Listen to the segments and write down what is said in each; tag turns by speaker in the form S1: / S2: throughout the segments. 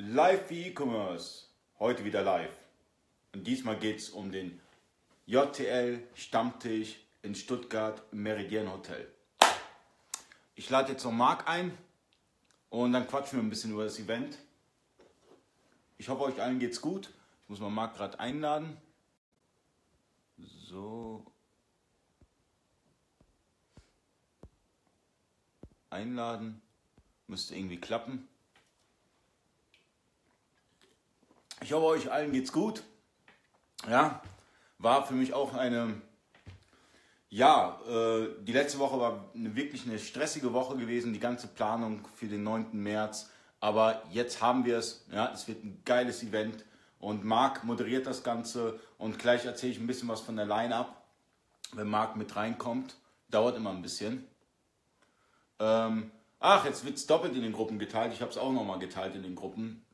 S1: Live wie E-Commerce. Heute wieder live. Und diesmal geht es um den JTL Stammtisch in Stuttgart im Meridian Hotel. Ich lade jetzt noch Marc ein und dann quatschen wir ein bisschen über das Event. Ich hoffe, euch allen geht's gut. Ich muss mal Marc gerade einladen. So. Einladen. Müsste irgendwie klappen. Ich hoffe, euch allen geht's gut. Ja, war für mich auch eine, ja, äh, die letzte Woche war eine, wirklich eine stressige Woche gewesen, die ganze Planung für den 9. März. Aber jetzt haben wir es. Ja, es wird ein geiles Event. Und Marc moderiert das Ganze. Und gleich erzähle ich ein bisschen was von der Line-Up, wenn Marc mit reinkommt. Dauert immer ein bisschen. Ähm, ach, jetzt wird es doppelt in den Gruppen geteilt. Ich habe es auch nochmal geteilt in den Gruppen.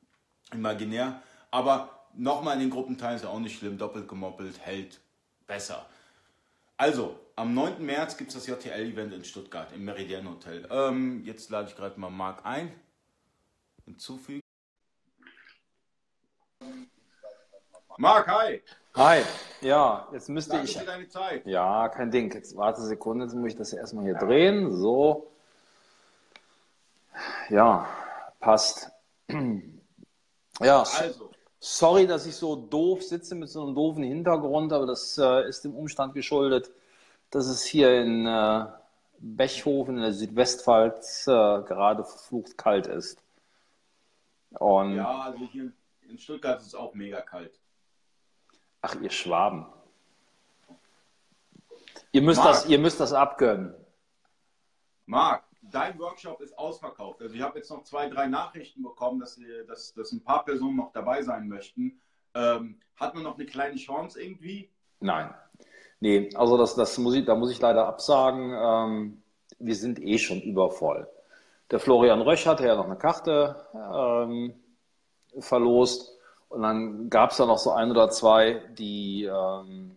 S1: Imaginär. Aber nochmal in den Gruppen teilen ist ja auch nicht schlimm. Doppelt gemoppelt hält besser. Also, am 9. März gibt es das JTL-Event in Stuttgart im Meridian Hotel. Ähm, jetzt lade ich gerade mal Marc ein. Hinzufügen. Marc, hi!
S2: Hi, ja, jetzt müsste
S1: Danke
S2: ich.
S1: für deine Zeit.
S2: Ja, kein Ding. Jetzt warte eine Sekunde, jetzt muss ich das erstmal hier drehen. So. Ja, passt. Ja,
S1: Also,
S2: sorry, dass ich so doof sitze mit so einem doofen Hintergrund, aber das äh, ist dem Umstand geschuldet, dass es hier in äh, Bechhofen in der Südwestpfalz äh, gerade verflucht kalt ist. Und
S1: ja, also hier in Stuttgart ist es auch mega kalt.
S2: ach, ihr Schwaben. Ihr müsst,
S1: Marc.
S2: das, ihr müsst das abgönnen.
S1: Marc, dein Workshop ist ausverkauft. Also ich habe jetzt noch zwei, drei Nachrichten bekommen, dass, dass, dass ein paar Personen noch dabei sein möchten. Ähm, hat man noch eine kleine Chance irgendwie?
S2: Nein. Nee, also das, das muss ich, da muss ich leider absagen. Ähm, wir sind eh schon übervoll. Der Florian Rösch hatte ja noch eine Karte ähm, verlost und dann gab es da noch so ein oder zwei, die, ähm,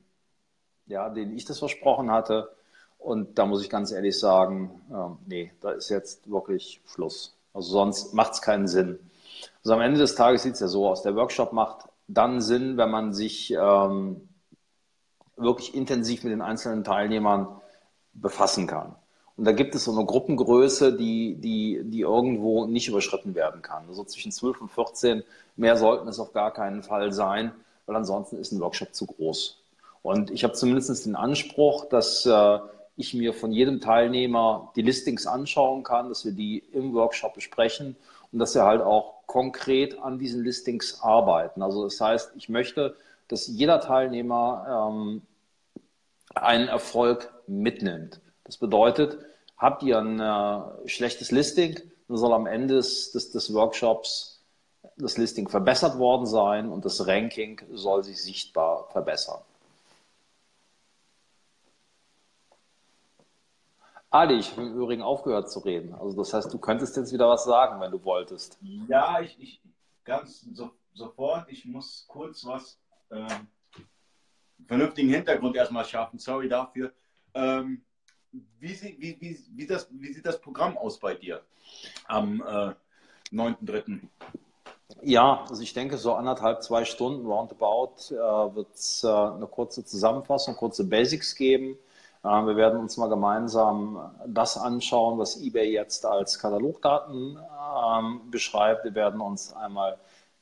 S2: ja, denen ich das versprochen hatte. Und da muss ich ganz ehrlich sagen, ähm, nee, da ist jetzt wirklich Schluss. Also sonst macht es keinen Sinn. Also am Ende des Tages sieht es ja so aus. Der Workshop macht dann Sinn, wenn man sich ähm, wirklich intensiv mit den einzelnen Teilnehmern befassen kann. Und da gibt es so eine Gruppengröße, die, die, die irgendwo nicht überschritten werden kann. Also zwischen 12 und 14, mehr sollten es auf gar keinen Fall sein, weil ansonsten ist ein Workshop zu groß. Und ich habe zumindest den Anspruch, dass äh, ich mir von jedem Teilnehmer die Listings anschauen kann, dass wir die im Workshop besprechen und dass wir halt auch konkret an diesen Listings arbeiten. Also das heißt, ich möchte, dass jeder Teilnehmer ähm, einen Erfolg mitnimmt. Das bedeutet, habt ihr ein äh, schlechtes Listing, dann soll am Ende des, des, des Workshops das Listing verbessert worden sein und das Ranking soll sich sichtbar verbessern. Ali, ich habe im Übrigen aufgehört zu reden. Also das heißt, du könntest jetzt wieder was sagen, wenn du wolltest.
S1: Ja, ich, ich ganz so, sofort. Ich muss kurz was ähm, vernünftigen Hintergrund erstmal schaffen. Sorry dafür. Ähm, wie, sie- wie, wie, wie, das, wie sieht das Programm aus bei dir am äh, 9.3.?
S2: Ja, also ich denke, so anderthalb, zwei Stunden roundabout äh, wird es äh, eine kurze Zusammenfassung, kurze Basics geben. Äh, wir werden uns mal gemeinsam das anschauen, was eBay jetzt als Katalogdaten ähm, beschreibt. Wir werden uns einmal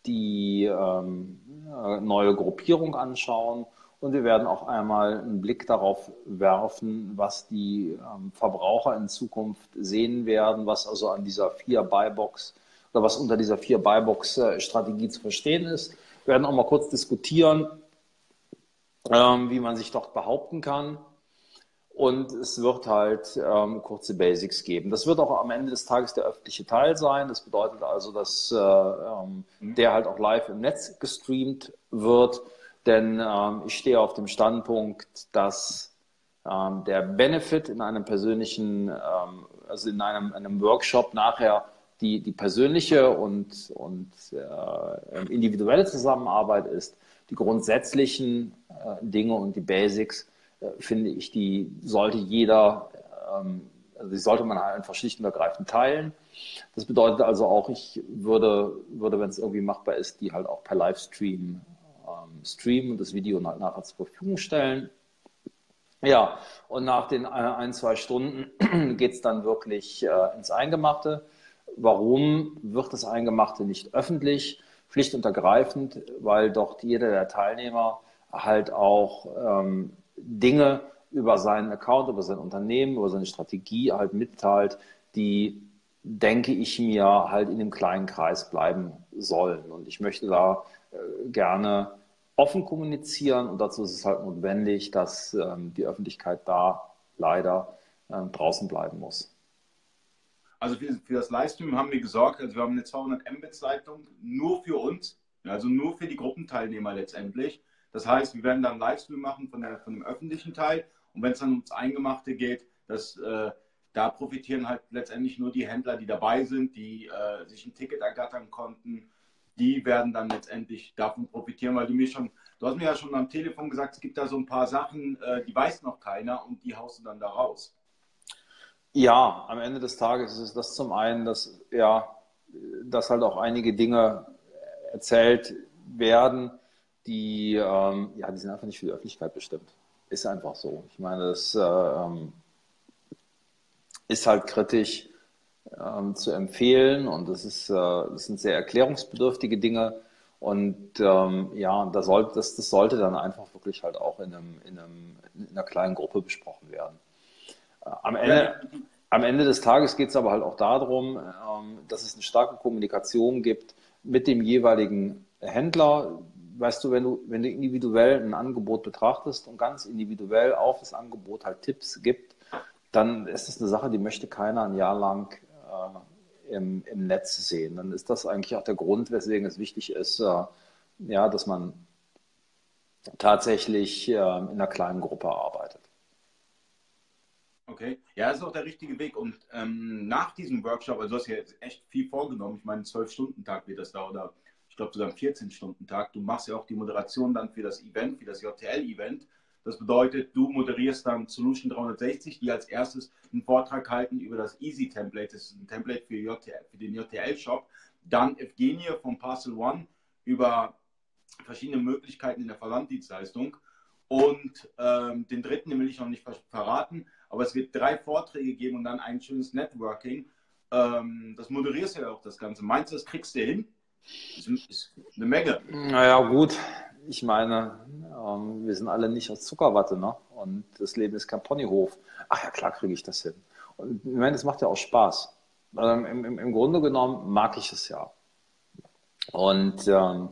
S2: die ähm, äh, neue Gruppierung anschauen und wir werden auch einmal einen Blick darauf werfen, was die ähm, Verbraucher in Zukunft sehen werden, was also an dieser vier Buy-Box oder was unter dieser vier Buy-Box-Strategie zu verstehen ist. Wir werden auch mal kurz diskutieren, ähm, wie man sich dort behaupten kann. Und es wird halt ähm, kurze Basics geben. Das wird auch am Ende des Tages der öffentliche Teil sein. Das bedeutet also, dass äh, ähm, der halt auch live im Netz gestreamt wird. Denn ähm, ich stehe auf dem Standpunkt, dass ähm, der Benefit in einem persönlichen, ähm, also in einem, einem Workshop nachher die, die persönliche und, und äh, individuelle Zusammenarbeit ist. Die grundsätzlichen äh, Dinge und die Basics, finde ich, die sollte jeder ähm, also die sollte man halt einfach schlicht und ergreifend teilen. Das bedeutet also auch, ich würde, würde wenn es irgendwie machbar ist, die halt auch per Livestream ähm, streamen und das Video halt nachher zur Verfügung stellen. Ja, und nach den ein, zwei Stunden geht es dann wirklich äh, ins Eingemachte. Warum wird das Eingemachte nicht öffentlich? Schlicht und ergreifend, weil dort jeder der Teilnehmer halt auch ähm, Dinge über seinen Account, über sein Unternehmen, über seine Strategie halt mitteilt, die, denke ich mir, halt in dem kleinen Kreis bleiben sollen. Und ich möchte da äh, gerne offen kommunizieren und dazu ist es halt notwendig, dass ähm, die Öffentlichkeit da leider äh, draußen bleiben muss.
S1: Also für, für, das Livestream haben wir gesorgt, also wir haben eine 200 Mbits Leitung nur für uns, also nur für die Gruppenteilnehmer letztendlich. Das heißt, wir werden dann einen Livestream machen von, der, von dem öffentlichen Teil und wenn es dann ums Eingemachte geht, das, äh, da profitieren halt letztendlich nur die Händler, die dabei sind, die äh, sich ein Ticket ergattern konnten. Die werden dann letztendlich davon profitieren, weil du mir schon, du hast mir ja schon am Telefon gesagt, es gibt da so ein paar Sachen, äh, die weiß noch keiner und die haust du dann da raus.
S2: Ja, am Ende des Tages ist das zum einen, dass, ja, dass halt auch einige Dinge erzählt werden, die, ähm, ja, die sind einfach nicht für die Öffentlichkeit bestimmt. Ist einfach so. Ich meine, das ähm, ist halt kritisch ähm, zu empfehlen und das, ist, äh, das sind sehr erklärungsbedürftige Dinge. Und ähm, ja, da soll, das, das sollte dann einfach wirklich halt auch in, einem, in, einem, in einer kleinen Gruppe besprochen werden. Äh, am Ende, am Ende des Tages geht es aber halt auch darum, ähm, dass es eine starke Kommunikation gibt mit dem jeweiligen Händler, weißt du, wenn du, wenn du individuell ein Angebot betrachtest und ganz individuell auf das Angebot halt Tipps gibt, dann ist das eine Sache, die möchte keiner ein Jahr lang äh, im, im Netz sehen. Dann ist das eigentlich auch der Grund, weswegen es wichtig ist, äh, ja, dass man tatsächlich äh, in einer kleinen Gruppe arbeitet.
S1: Okay, ja, das ist auch der richtige Weg. Und ähm, nach diesem Workshop, also du hast ja echt viel vorgenommen, ich meine, zwölf Stunden Tag wird das da oder ich glaube sogar einen 14-Stunden-Tag. Du machst ja auch die Moderation dann für das Event, für das JTL-Event. Das bedeutet, du moderierst dann Solution 360, die als erstes einen Vortrag halten über das Easy Template. Das ist ein Template für, JTL, für den JTL-Shop. Dann Evgenie von Parcel One über verschiedene Möglichkeiten in der Versanddienstleistung. Und ähm, den dritten, den will ich noch nicht verraten, aber es wird drei Vorträge geben und dann ein schönes Networking. Ähm, das moderierst ja auch das Ganze. Meinst du, das kriegst du hin? Das ist eine Menge.
S2: Naja, gut. Ich meine, ähm, wir sind alle nicht aus Zuckerwatte, ne? Und das Leben ist kein Ponyhof. Ach ja, klar kriege ich das hin. Und ich meine, es macht ja auch Spaß. Ähm, im, im, im, Grunde genommen mag ich es ja. Und ähm,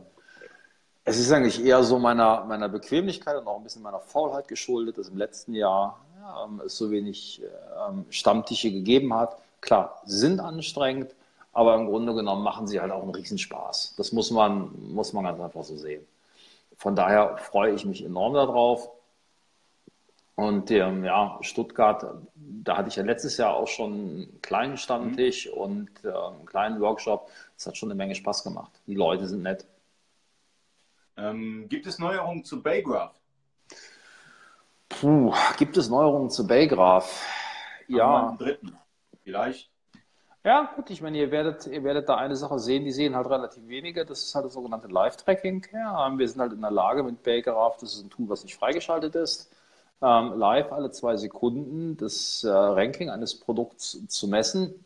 S2: es ist eigentlich eher so meiner, meiner Bequemlichkeit und auch ein bisschen meiner Faulheit geschuldet, dass im letzten Jahr ähm, es so wenig ähm, Stammtische gegeben hat. Klar, sind anstrengend, aber im Grunde genommen machen sie halt auch einen Riesenspaß. Das muss man, muss man ganz einfach so sehen. Von daher freue ich mich enorm darauf. Und ähm, ja, Stuttgart, da hatte ich ja letztes Jahr auch schon einen kleinen Stammtisch mhm. und äh, einen kleinen Workshop. Das hat schon eine Menge Spaß gemacht. Die Leute sind nett.
S1: Ähm, gibt es Neuerungen zu Baygraph?
S2: Puh, gibt es Neuerungen zu Baygraph?
S1: Ja. Dritten. Vielleicht.
S2: Ja, gut, ich meine, ihr werdet, ihr werdet da eine Sache sehen, die sehen halt relativ wenige. Das ist halt das sogenannte Live-Tracking. Ja, wir sind halt in der Lage mit Bakergraph, das ist ein Tool, was nicht freigeschaltet ist, ähm, live alle zwei Sekunden das äh, Ranking eines Produkts zu messen.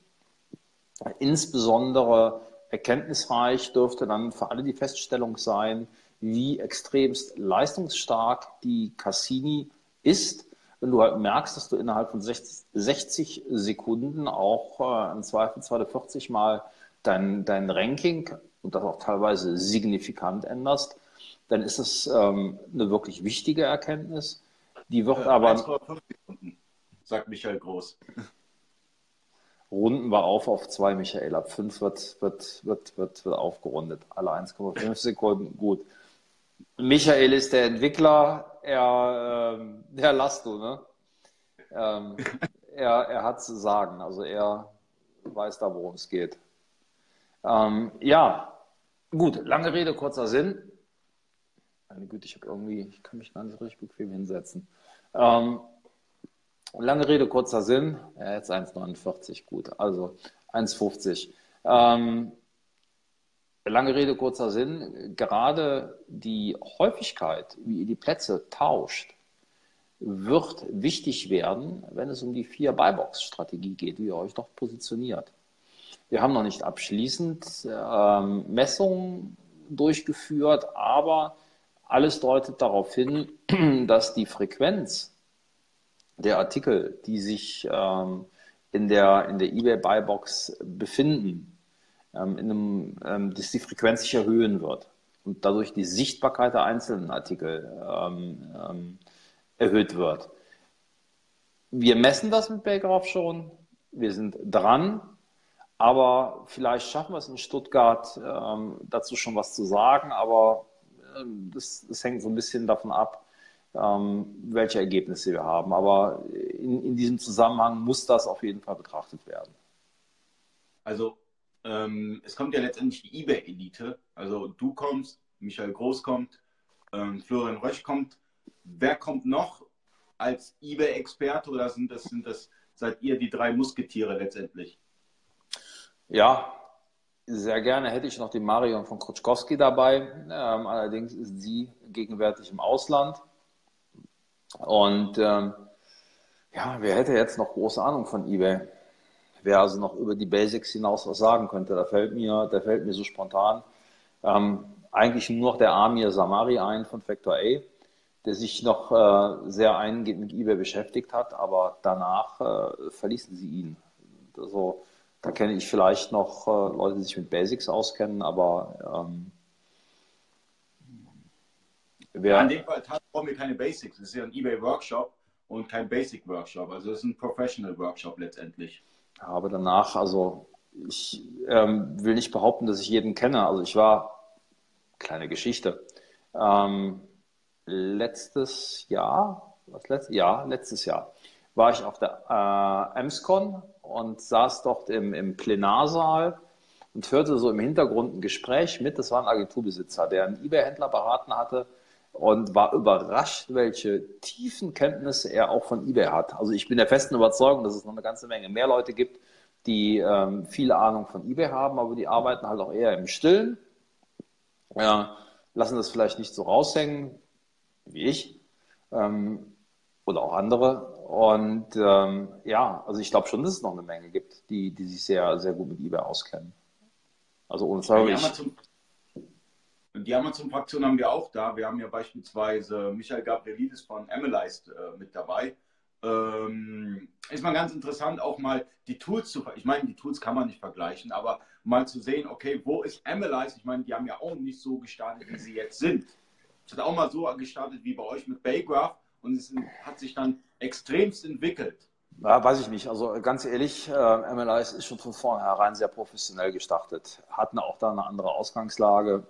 S2: Insbesondere erkenntnisreich dürfte dann für alle die Feststellung sein, wie extremst leistungsstark die Cassini ist wenn du halt merkst, dass du innerhalb von 60, 60 Sekunden auch äh, im Zweifelsfall 40 Mal dein, dein Ranking und das auch teilweise signifikant änderst, dann ist es ähm, eine wirklich wichtige Erkenntnis. Die wird äh, aber. 1,5 Sekunden,
S1: sagt Michael Groß.
S2: Runden wir auf auf 2, Michael. Ab 5 wird, wird, wird, wird, wird aufgerundet. Alle 1,5 Sekunden, gut. Michael ist der Entwickler, er, ähm, der Lasto, ne? Ähm, er, er hat zu sagen, also er weiß da, worum es geht. Ähm, ja, gut, lange Rede, kurzer Sinn. Meine Güte, ich habe irgendwie, ich kann mich gar nicht richtig bequem hinsetzen. Ähm, Lange Rede, kurzer Sinn. Ja, jetzt 1,49, gut. Also 1,50. Ähm, lange Rede, kurzer Sinn. Gerade die Häufigkeit, wie ihr die Plätze tauscht, wird wichtig werden, wenn es um die vier Buybox-Strategie geht, wie ihr euch doch positioniert. Wir haben noch nicht abschließend ähm, Messungen durchgeführt, aber alles deutet darauf hin, dass die Frequenz der Artikel, die sich ähm, in der, in der eBay Buybox befinden, ähm, in einem, ähm, dass die Frequenz sich erhöhen wird und dadurch die Sichtbarkeit der einzelnen Artikel ähm, ähm, erhöht wird. Wir messen das mit Baygraph schon. Wir sind dran. Aber vielleicht schaffen wir es in Stuttgart, ähm, dazu schon was zu sagen. Aber ähm, das, das, hängt so ein bisschen davon ab, welche Ergebnisse wir haben. Aber in, in, diesem Zusammenhang muss das auf jeden Fall betrachtet werden.
S1: Also ähm, es kommt ja letztendlich die eBay-Elite. Also du kommst, Michael Groß kommt, ähm, Florian Rösch kommt. Wer kommt noch als eBay-Experte oder sind das, sind das, seid ihr die drei Musketiere letztendlich?
S2: Ja, sehr gerne hätte ich noch die Marion von Krutschkowski dabei. Ähm, allerdings ist sie gegenwärtig im Ausland. Und ähm, ja, wer hätte jetzt noch große Ahnung von eBay? Wer also noch über die Basics hinaus was sagen könnte, da fällt mir, da fällt mir so spontan ähm, eigentlich nur noch der Amir Samari ein von Factor A der sich noch äh, sehr eingehend mit eBay beschäftigt hat, aber danach äh, verließen sie ihn. Also, da kenne ich vielleicht noch äh, Leute, die sich mit Basics auskennen, aber ähm,
S1: wer. in dem Fall brauchen wir keine Basics. Es ist ja ein eBay-Workshop und kein Basic-Workshop. Also es ist ein Professional-Workshop letztendlich.
S2: Aber danach, also ich ähm, will nicht behaupten, dass ich jeden kenne. Also ich war, kleine Geschichte, ähm, letztes Jahr, was letztes Jahr, letztes Jahr, war ich auf der äh, Emscon und saß dort im, im Plenarsaal und hörte so im Hintergrund ein Gespräch mit, das war ein Agenturbesitzer, der einen eBay-Händler beraten hatte und war überrascht, welche tiefen Kenntnisse er auch von eBay hat. Also ich bin der festen Überzeugung, dass es noch eine ganze Menge mehr Leute gibt, die ähm, viel Ahnung von eBay haben, aber die arbeiten halt auch eher im Stillen. Ja, lassen das vielleicht nicht so raushängen, wie ich ähm, oder auch andere. Und ähm, ja, also ich glaube schon, dass es noch eine Menge gibt, die, die sich sehr, sehr gut mit eBay auskennen. Also ohne Zweifel.
S1: Die, die Amazon-Fraktion haben wir auch da. Wir haben ja beispielsweise Michael Gabrielidis von Analyzed äh, mit dabei. Ähm, ist mal ganz interessant, auch mal die Tools zu, ich meine, die Tools kann man nicht vergleichen, aber mal zu sehen, okay, wo ist Analyze? Ich meine, die haben ja auch nicht so gestartet, wie sie jetzt sind. Es hat auch mal so gestartet wie bei euch mit Baygraph und es hat sich dann extremst entwickelt.
S2: Ja, weiß ich nicht. Also ganz ehrlich, äh, MLIs ist schon von vornherein sehr professionell gestartet. Hatten auch da eine andere Ausgangslage.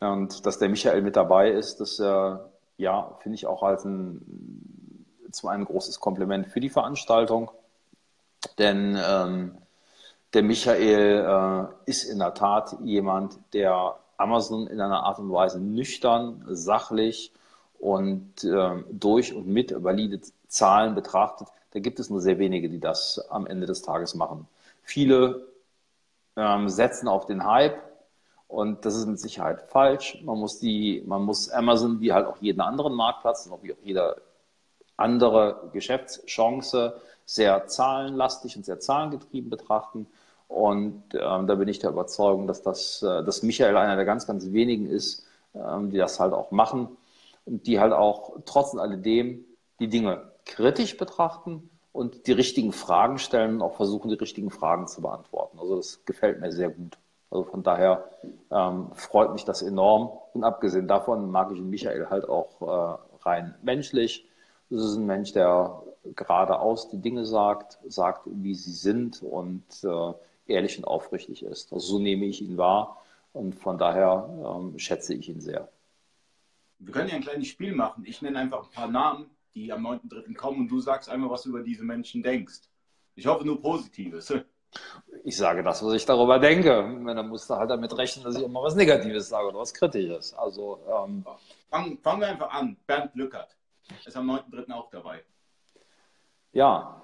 S2: Und dass der Michael mit dabei ist, das äh, ja, finde ich auch als ein, zum einen großes Kompliment für die Veranstaltung. Denn ähm, der Michael äh, ist in der Tat jemand, der Amazon in einer Art und Weise nüchtern, sachlich und äh, durch und mit valide Zahlen betrachtet. Da gibt es nur sehr wenige, die das am Ende des Tages machen. Viele ähm, setzen auf den Hype und das ist mit Sicherheit falsch. Man muss die, man muss Amazon wie halt auch jeden anderen Marktplatz und wie auch jeder andere Geschäftschance sehr zahlenlastig und sehr zahlengetrieben betrachten. Und ähm, da bin ich der Überzeugung, dass, das, äh, dass Michael einer der ganz, ganz wenigen ist, ähm, die das halt auch machen und die halt auch trotz alledem die Dinge kritisch betrachten und die richtigen Fragen stellen und auch versuchen, die richtigen Fragen zu beantworten. Also das gefällt mir sehr gut. Also von daher ähm, freut mich das enorm. Und abgesehen davon mag ich Michael halt auch äh, rein menschlich. Das ist ein Mensch, der geradeaus die Dinge sagt, sagt, wie sie sind und äh, ehrlich und aufrichtig ist. Also so nehme ich ihn wahr und von daher ähm, schätze ich ihn sehr.
S1: Wir können ja ein kleines Spiel machen. Ich nenne einfach ein paar Namen, die am 9.3. kommen und du sagst einmal, was du über diese Menschen denkst. Ich hoffe nur Positives.
S2: Ich sage das, was ich darüber denke. Dann musst du halt damit rechnen, dass ich immer was Negatives sage oder was Kritisches. Also, ähm,
S1: fangen, fangen wir einfach an. Bernd Lückert ist am 9.3. auch dabei.
S2: Ja,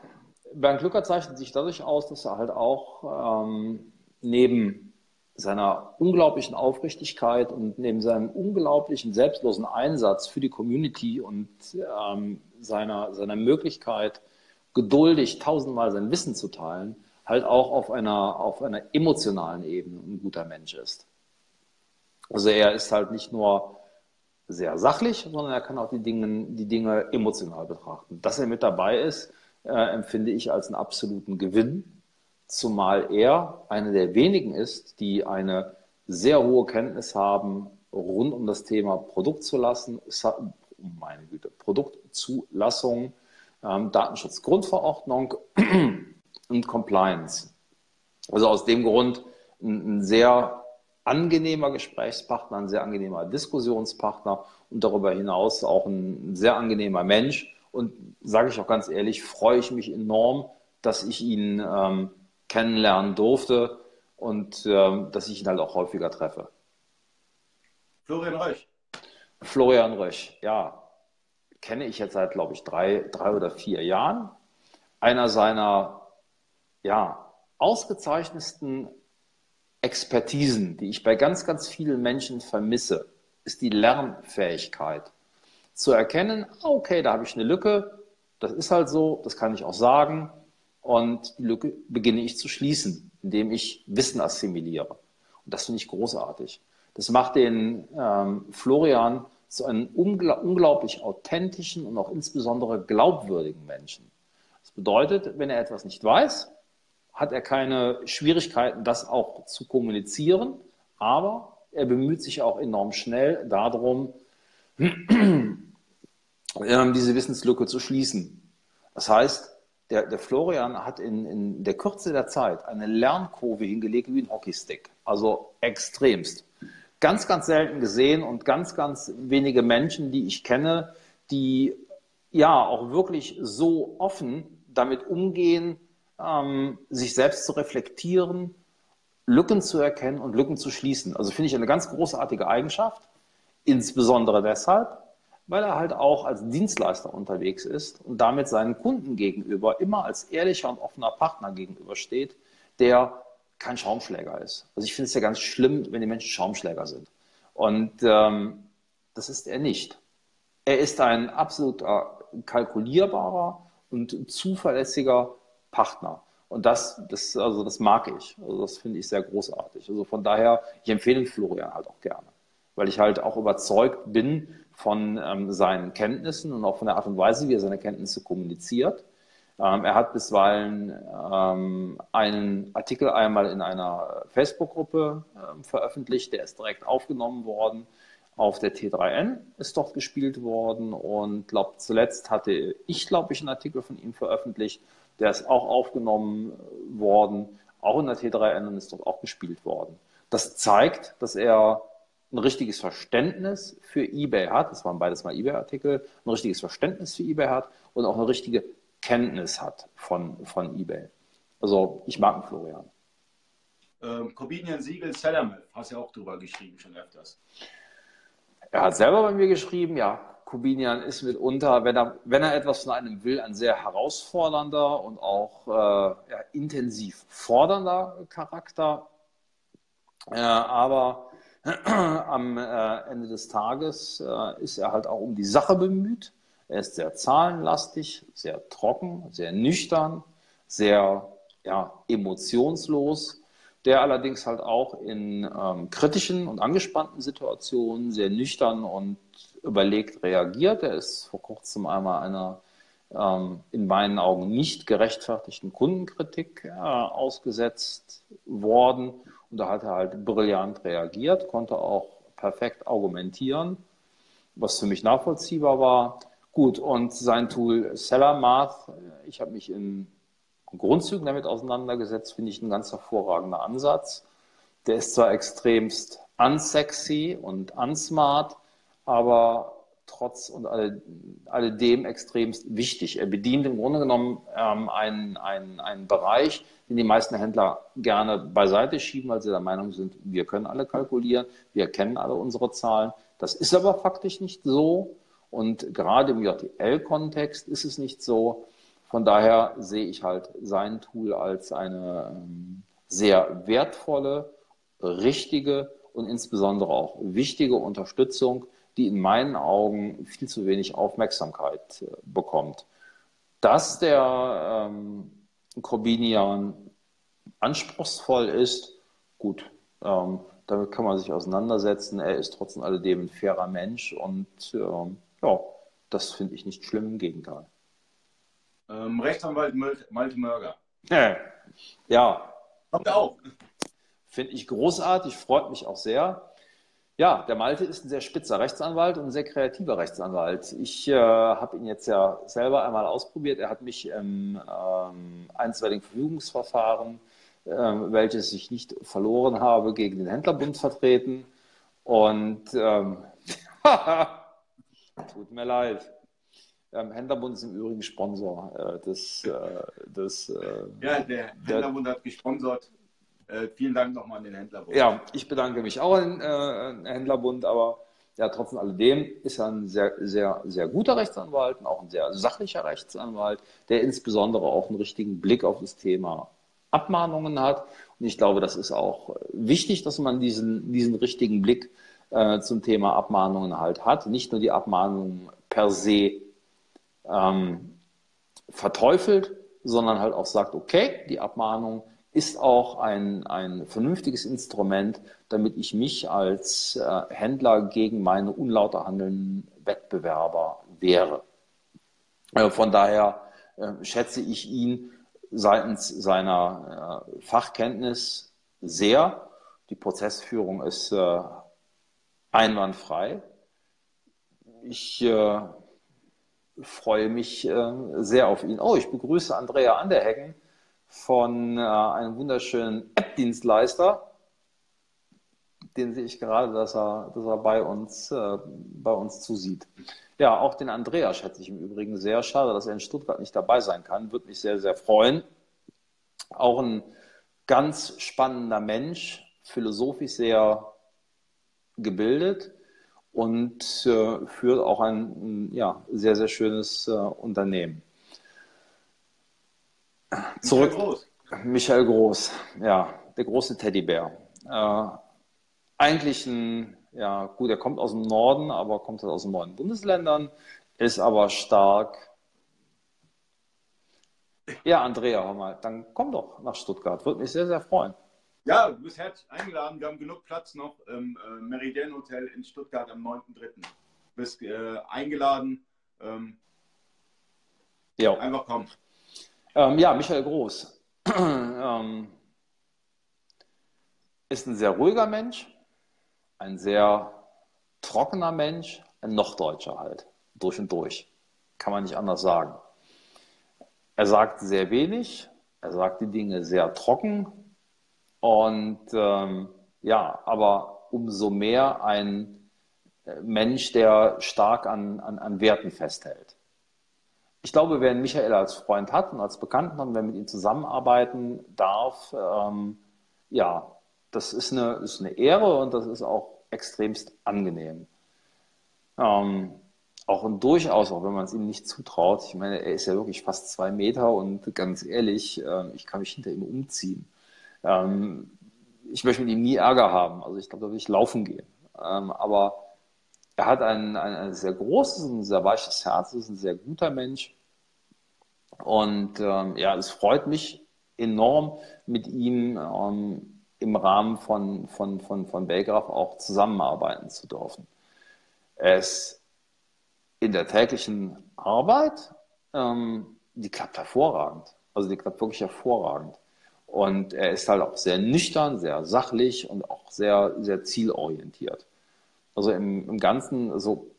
S2: Bernd Glücker zeichnet sich dadurch aus, dass er halt auch ähm, neben seiner unglaublichen Aufrichtigkeit und neben seinem unglaublichen selbstlosen Einsatz für die Community und ähm, seiner, seiner Möglichkeit, geduldig tausendmal sein Wissen zu teilen, halt auch auf einer, auf einer emotionalen Ebene ein guter Mensch ist. Also er ist halt nicht nur sehr sachlich, sondern er kann auch die Dinge, die Dinge emotional betrachten. Dass er mit dabei ist, äh, empfinde ich als einen absoluten Gewinn, zumal er einer der wenigen ist, die eine sehr hohe Kenntnis haben rund um das Thema Produktzulassen, meine Güte, Produktzulassung, ähm, Datenschutzgrundverordnung und Compliance. Also aus dem Grund ein, ein sehr angenehmer Gesprächspartner, ein sehr angenehmer Diskussionspartner und darüber hinaus auch ein sehr angenehmer Mensch. Und sage ich auch ganz ehrlich, freue ich mich enorm, dass ich ihn ähm, kennenlernen durfte und ähm, dass ich ihn halt auch häufiger treffe.
S1: Florian Rösch.
S2: Florian Rösch, ja, kenne ich jetzt seit, glaube ich, drei, drei oder vier Jahren. Einer seiner ja, ausgezeichnetsten Expertisen, die ich bei ganz, ganz vielen Menschen vermisse, ist die Lernfähigkeit. Zu erkennen, ah, okay, da habe ich eine Lücke, das ist halt so, das kann ich auch sagen. Und die Lücke beginne ich zu schließen, indem ich Wissen assimiliere. Und das finde ich großartig. Das macht den ähm, Florian zu einem ungl unglaublich authentischen und auch insbesondere glaubwürdigen Menschen. Das bedeutet, wenn er etwas nicht weiß, hat er keine Schwierigkeiten, das auch zu kommunizieren, aber er bemüht sich auch enorm schnell darum, ähm, diese Wissenslücke zu schließen. Das heißt, der, der Florian hat in, in der Kürze der Zeit eine Lernkurve hingelegt wie ein Hockeystick, also extremst. Ganz, ganz selten gesehen und ganz, ganz wenige Menschen, die ich kenne, die ja auch wirklich so offen damit umgehen, ähm, sich selbst zu reflektieren, Lücken zu erkennen und Lücken zu schließen. Also finde ich eine ganz großartige Eigenschaft, insbesondere deshalb, weil er halt auch als Dienstleister unterwegs ist und damit seinen Kunden gegenüber immer als ehrlicher und offener Partner gegenübersteht, der kein Schaumschläger ist. Also ich finde es ja ganz schlimm, wenn die Menschen Schaumschläger sind. Und ähm, das ist er nicht. Er ist ein absolut kalkulierbarer und zuverlässiger Partner. Und das, das, also das mag ich. Also das finde ich sehr großartig. Also von daher, ich empfehle Florian halt auch gerne. Weil ich halt auch überzeugt bin von ähm, seinen Kenntnissen und auch von der Art und Weise, wie er seine Kenntnisse kommuniziert. Ähm, er hat bisweilen ähm, einen Artikel einmal in einer Facebook-Gruppe ähm, veröffentlicht, der ist direkt aufgenommen worden. Auf der T3N ist dort gespielt worden und glaub, zuletzt hatte ich, glaube ich, einen Artikel von ihm veröffentlicht, der ist auch aufgenommen worden, auch in der T3N und ist dort auch gespielt worden. Das zeigt, dass er ein richtiges Verständnis für eBay hat, das waren beides mal eBay-Artikel, ein richtiges Verständnis für eBay hat und auch eine richtige Kenntnis hat von, von eBay. Also ich mag den Florian.
S1: Ähm, Corbinian Siegel Sellermilk, hast ja auch drüber geschrieben schon öfters.
S2: Er hat selber bei mir geschrieben, ja, Corbinian ist mitunter, wenn er, wenn er etwas von einem will, ein sehr herausfordernder und auch äh, ja, intensiv fordernder Charakter. Äh, aber am äh, Ende des Tages äh, ist er halt auch um die Sache bemüht. Er ist sehr zahlenlastig, sehr trocken, sehr nüchtern, sehr ja, emotionslos, der allerdings halt auch in ähm, kritischen und angespannten Situationen sehr nüchtern und überlegt reagiert. Er ist vor kurzem einmal einer ähm, in meinen Augen nicht gerechtfertigten Kundenkritik äh, ausgesetzt worden. Und da hat er halt brillant reagiert, konnte auch perfekt argumentieren, was für mich nachvollziehbar war. Gut, und sein Tool Sellermath, ich habe mich in Grundzügen damit auseinandergesetzt, finde ich ein ganz hervorragender Ansatz. Der ist zwar extremst unsexy und unsmart, aber trotz und alledem extremst wichtig. Er bedient im Grunde genommen ähm, einen, einen, einen Bereich, den die meisten Händler gerne beiseite schieben, weil sie der Meinung sind, wir können alle kalkulieren, wir kennen alle unsere Zahlen. Das ist aber faktisch nicht so. Und gerade im JTL-Kontext ist es nicht so. Von daher sehe ich halt sein Tool als eine ähm, sehr wertvolle, richtige und insbesondere auch wichtige Unterstützung, die in meinen Augen viel zu wenig Aufmerksamkeit äh, bekommt. Dass der ähm, Corbinian anspruchsvoll ist, gut, ähm, damit kann man sich auseinandersetzen. Er ist trotz alledem ein fairer Mensch und ähm, ja, das finde ich nicht schlimm, im Gegenteil.
S1: Ähm, Rechtsanwalt Malte Mörger.
S2: Ja.
S1: Kommt auch.
S2: Finde ich großartig, freut mich auch sehr. Ja, der Malte ist ein sehr spitzer Rechtsanwalt und ein sehr kreativer Rechtsanwalt. Ich äh, habe ihn jetzt ja selber einmal ausprobiert. Er hat mich im ähm, einstweiligen Verfügungsverfahren, äh, welches ich nicht verloren habe, gegen den Händlerbund vertreten. Und ähm, tut mir leid. Ähm, Händlerbund ist im Übrigen Sponsor äh, des, äh, des
S1: äh, Ja, der Händlerbund hat gesponsert äh, vielen Dank nochmal an den Händlerbund.
S2: Ja, ich bedanke mich auch an den äh, Händlerbund, aber ja, trotz alledem ist er ein sehr, sehr, sehr guter Rechtsanwalt und auch ein sehr sachlicher Rechtsanwalt, der insbesondere auch einen richtigen Blick auf das Thema Abmahnungen hat. Und ich glaube, das ist auch wichtig, dass man diesen, diesen richtigen Blick äh, zum Thema Abmahnungen halt hat. Nicht nur die Abmahnungen per se ähm, verteufelt, sondern halt auch sagt, okay, die Abmahnung ist auch ein, ein vernünftiges Instrument, damit ich mich als äh, Händler gegen meine unlauter handelnden Wettbewerber wehre. Äh, von daher äh, schätze ich ihn seitens seiner äh, Fachkenntnis sehr. Die Prozessführung ist äh, einwandfrei. Ich äh, freue mich sehr auf ihn. Oh, ich begrüße Andrea Anderheggen von äh, einem wunderschönen App-Dienstleister. Den sehe ich gerade, dass er, dass er bei, uns, äh, bei uns zusieht. Ja, auch den Andrea schätze ich im Übrigen sehr. Schade, dass er in Stuttgart nicht dabei sein kann. Würde mich sehr, sehr freuen. Auch ein ganz spannender Mensch, philosophisch sehr gebildet und äh, führt auch ein, ja, sehr, sehr schönes äh, Unternehmen. Zurück. Michael Groß. Michael Groß, ja, der große Teddybär. Äh, eigentlich ein, ja, gut, er kommt aus dem Norden, aber kommt halt aus den neuen Bundesländern, ist aber stark. Ja, Andrea, hör mal, dann komm doch nach Stuttgart. Würde mich sehr, sehr freuen.
S1: Ja, du bist herzlich eingeladen. Wir haben genug Platz noch im äh, Meridian Hotel in Stuttgart am 9.3. Du bist äh, eingeladen. Ähm, ja. Einfach kommen.
S2: Ähm, ja, Michael Groß ähm, ist ein sehr ruhiger Mensch, ein sehr trockener Mensch, ein Nochdeutscher halt, durch und durch. Kann man nicht anders sagen. Er sagt sehr wenig, er sagt die Dinge sehr trocken und ähm, ja, aber umso mehr ein äh, Mensch, der stark an, an, an Werten festhält ich glaube, wer einen Michael als Freund hat und als Bekannten und wer mit ihm zusammenarbeiten darf, ähm, ja, das ist eine, ist eine Ehre und das ist auch extremst angenehm. Ähm, auch und durchaus, auch wenn man es ihm nicht zutraut. Ich meine, er ist ja wirklich fast zwei Meter und ganz ehrlich, äh, ich kann mich hinter ihm umziehen. Ähm, ich möchte mit ihm nie Ärger haben. Also ich glaube, da will ich laufen gehen. Ähm, aber er hat ein, ein, ein sehr großes und sehr weiches Herz, ist ein sehr guter Mensch. Und ähm, ja, es freut mich enorm, mit ihm ähm, im Rahmen von, von, von, von Belgraf auch zusammenarbeiten zu dürfen. Er ist in der täglichen Arbeit, ähm, die klappt hervorragend. Also die klappt wirklich hervorragend. Und er ist halt auch sehr nüchtern, sehr sachlich und auch sehr, sehr zielorientiert. Also im, im Ganzen, so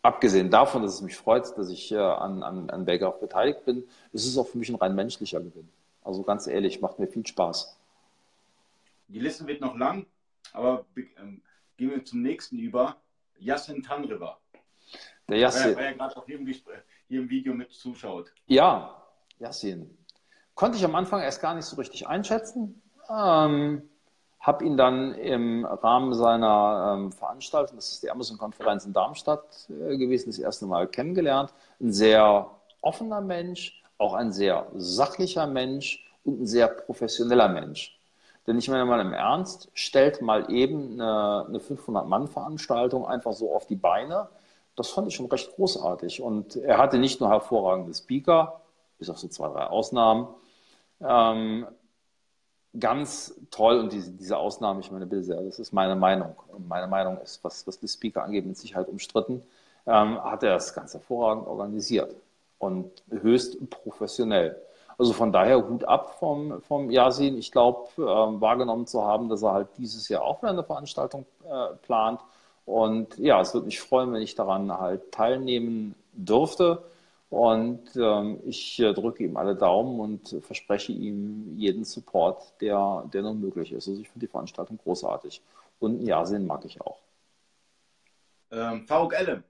S2: abgesehen davon, dass es mich freut, dass ich äh, an, an, an Belgraf beteiligt bin, ist es auch für mich ein rein menschlicher Gewinn. Also ganz ehrlich, macht mir viel Spaß.
S1: Die Liste wird noch lang, aber ähm, gehen wir zum nächsten über. Yassin Tanriver. Der Yassin. Weil er gerade auch hier im, hier im Video mit zuschaut.
S2: Ja, Yassin. Konnte ich am Anfang erst gar nicht so richtig einschätzen. Ähm, habe ihn dann im Rahmen seiner ähm, Veranstaltung, das ist die Amazon-Konferenz in Darmstadt äh, gewesen, das erste Mal kennengelernt. Ein sehr offener Mensch, auch ein sehr sachlicher Mensch und ein sehr professioneller Mensch. Denn ich meine mal im Ernst, stellt mal eben eine, eine 500-Mann-Veranstaltung einfach so auf die Beine. Das fand ich schon recht großartig. Und er hatte nicht nur hervorragende Speaker, bis auf so zwei, drei Ausnahmen. Ähm, ganz toll und diese, diese Ausnahme, ich meine, bitte sehr, das ist meine Meinung. Und meine Meinung ist, was, was die Speaker angeht, mit Sicherheit umstritten, ähm, hat er das ganz hervorragend organisiert und höchst professionell. Also von daher Hut ab vom, vom Yasin. Ich glaube, äh, wahrgenommen zu haben, dass er halt dieses Jahr auch wieder eine Veranstaltung äh, plant. Und ja, es würde mich freuen, wenn ich daran halt teilnehmen dürfte. Und ähm, ich äh, drücke ihm alle Daumen und verspreche ihm jeden Support, der, der nur möglich ist. Also ich finde die Veranstaltung großartig. Und Yasin mag ich auch.
S1: Ähm, Faruk Ellem.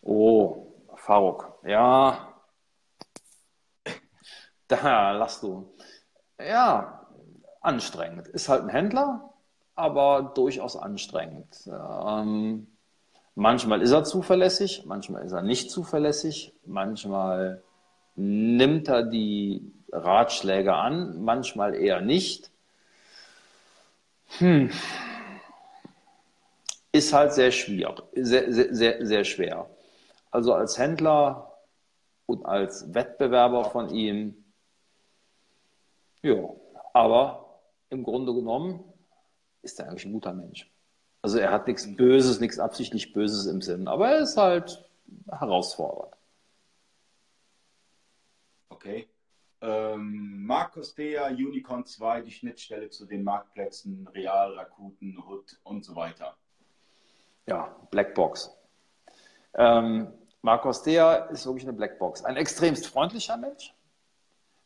S2: Oh, Faruk. Ja, da lass du. Ja, anstrengend. Ist halt ein Händler, aber durchaus anstrengend. Ähm, manchmal ist er zuverlässig, manchmal ist er nicht zuverlässig, manchmal nimmt er die Ratschläge an, manchmal eher nicht. Hm. Ist halt sehr schwierig, sehr, sehr, sehr, sehr schwer. Also als Händler und als Wettbewerber von ihm ja, aber im Grunde genommen ist er eigentlich ein guter Mensch. Also er hat nichts Böses, nichts absichtlich Böses im Sinn, aber er ist halt herausfordernd.
S1: Okay. Ähm, Markus Dea, Unicorn 2, die Schnittstelle zu den Marktplätzen Real, Rakuten, Hood und so weiter.
S2: Ja, Blackbox. Ähm, Markus Dea ist wirklich eine Blackbox. Ein extremst freundlicher Mensch,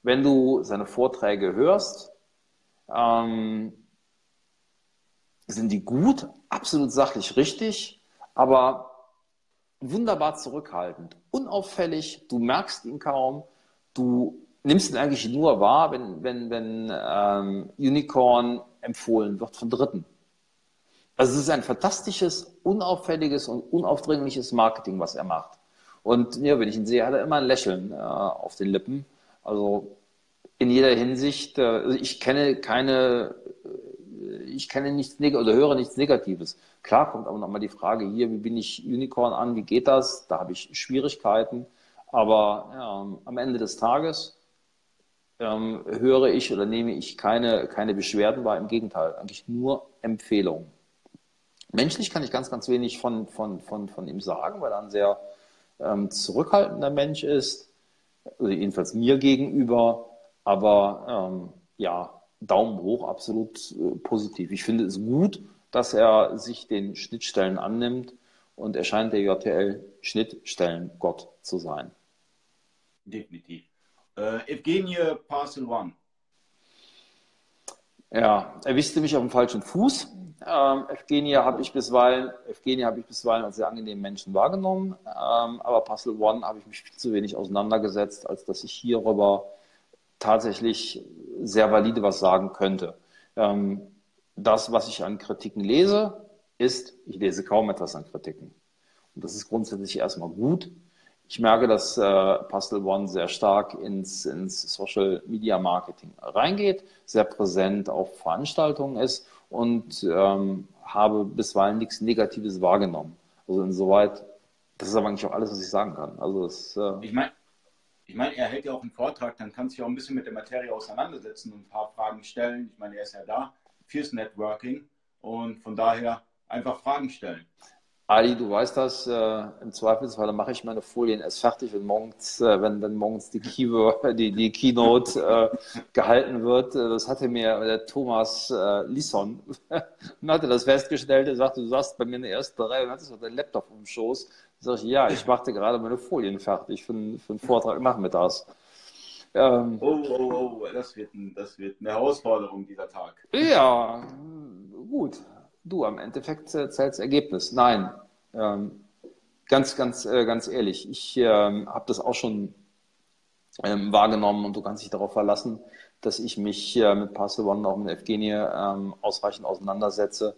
S2: wenn du seine Vorträge hörst, ähm, sind die gut, absolut sachlich richtig, aber wunderbar zurückhaltend, unauffällig, du merkst ihn kaum, du nimmst ihn eigentlich nur wahr, wenn, wenn, wenn ähm, Unicorn empfohlen wird von Dritten. Also es ist ein fantastisches, unauffälliges und unaufdringliches Marketing, was er macht. Und ja, wenn ich ihn sehe, hat er immer ein Lächeln äh, auf den Lippen. Also in jeder Hinsicht, äh, also ich kenne keine, ich kenne nichts oder höre nichts Negatives. Klar kommt aber nochmal die Frage hier, wie bin ich Unicorn an, wie geht das? Da habe ich Schwierigkeiten. Aber ja, am Ende des Tages ähm, höre ich oder nehme ich keine, keine Beschwerden wahr. Im Gegenteil, eigentlich nur Empfehlungen. Menschlich kann ich ganz, ganz wenig von, von, von, von ihm sagen, weil er ein sehr ähm, zurückhaltender Mensch ist also jedenfalls mir gegenüber. Aber ähm, ja, Daumen hoch, absolut äh, positiv. Ich finde es gut, dass er sich den Schnittstellen annimmt und er scheint der JTL Schnittstellengott zu sein.
S1: Definitiv. Äh, Evgenie Parcel One.
S2: Ja, erwischte mich auf dem falschen Fuß. Ähm, Evgenia habe ich bisweilen, Evgenia habe ich bisweilen als sehr angenehmen Menschen wahrgenommen, ähm, aber Puzzle One habe ich mich viel zu wenig auseinandergesetzt, als dass ich hierüber tatsächlich sehr valide was sagen könnte. Ähm, das, was ich an Kritiken lese, ist, ich lese kaum etwas an Kritiken. Und das ist grundsätzlich erstmal gut. Ich merke, dass äh, Puzzle One sehr stark ins, ins Social Media Marketing reingeht, sehr präsent auf Veranstaltungen ist und ähm, habe bisweilen nichts Negatives wahrgenommen. Also insoweit, das ist aber eigentlich auch alles, was ich sagen kann. Also das,
S1: äh ich meine, ich mein, er hält ja auch einen Vortrag, dann kann sich auch ein bisschen mit der Materie auseinandersetzen und ein paar Fragen stellen. Ich meine, er ist ja da fürs Networking und von daher einfach Fragen stellen.
S2: Ali, du weißt das, äh, im Zweifelsfall mache ich meine Folien erst fertig, wenn morgens, äh, wenn, wenn morgens die, Keyword, die, die Keynote äh, gehalten wird. Äh, das hatte mir der Thomas äh, Lisson, hatte das festgestellt, er sagte, du saßt bei mir in der ersten Reihe und hattest doch deinen Laptop im Schoß. Sag ich, ja, ich machte gerade meine Folien fertig für, für einen Vortrag nachmittags.
S1: Ähm, oh, oh, oh, das wird, ein, das wird eine Herausforderung, dieser Tag.
S2: Ja, gut du, am Endeffekt zählt das Ergebnis. Nein, ähm, ganz, ganz, äh, ganz ehrlich, ich ähm, habe das auch schon ähm, wahrgenommen und du kannst dich darauf verlassen, dass ich mich äh, mit Parcel One auch mit Evgenie ähm, ausreichend auseinandersetze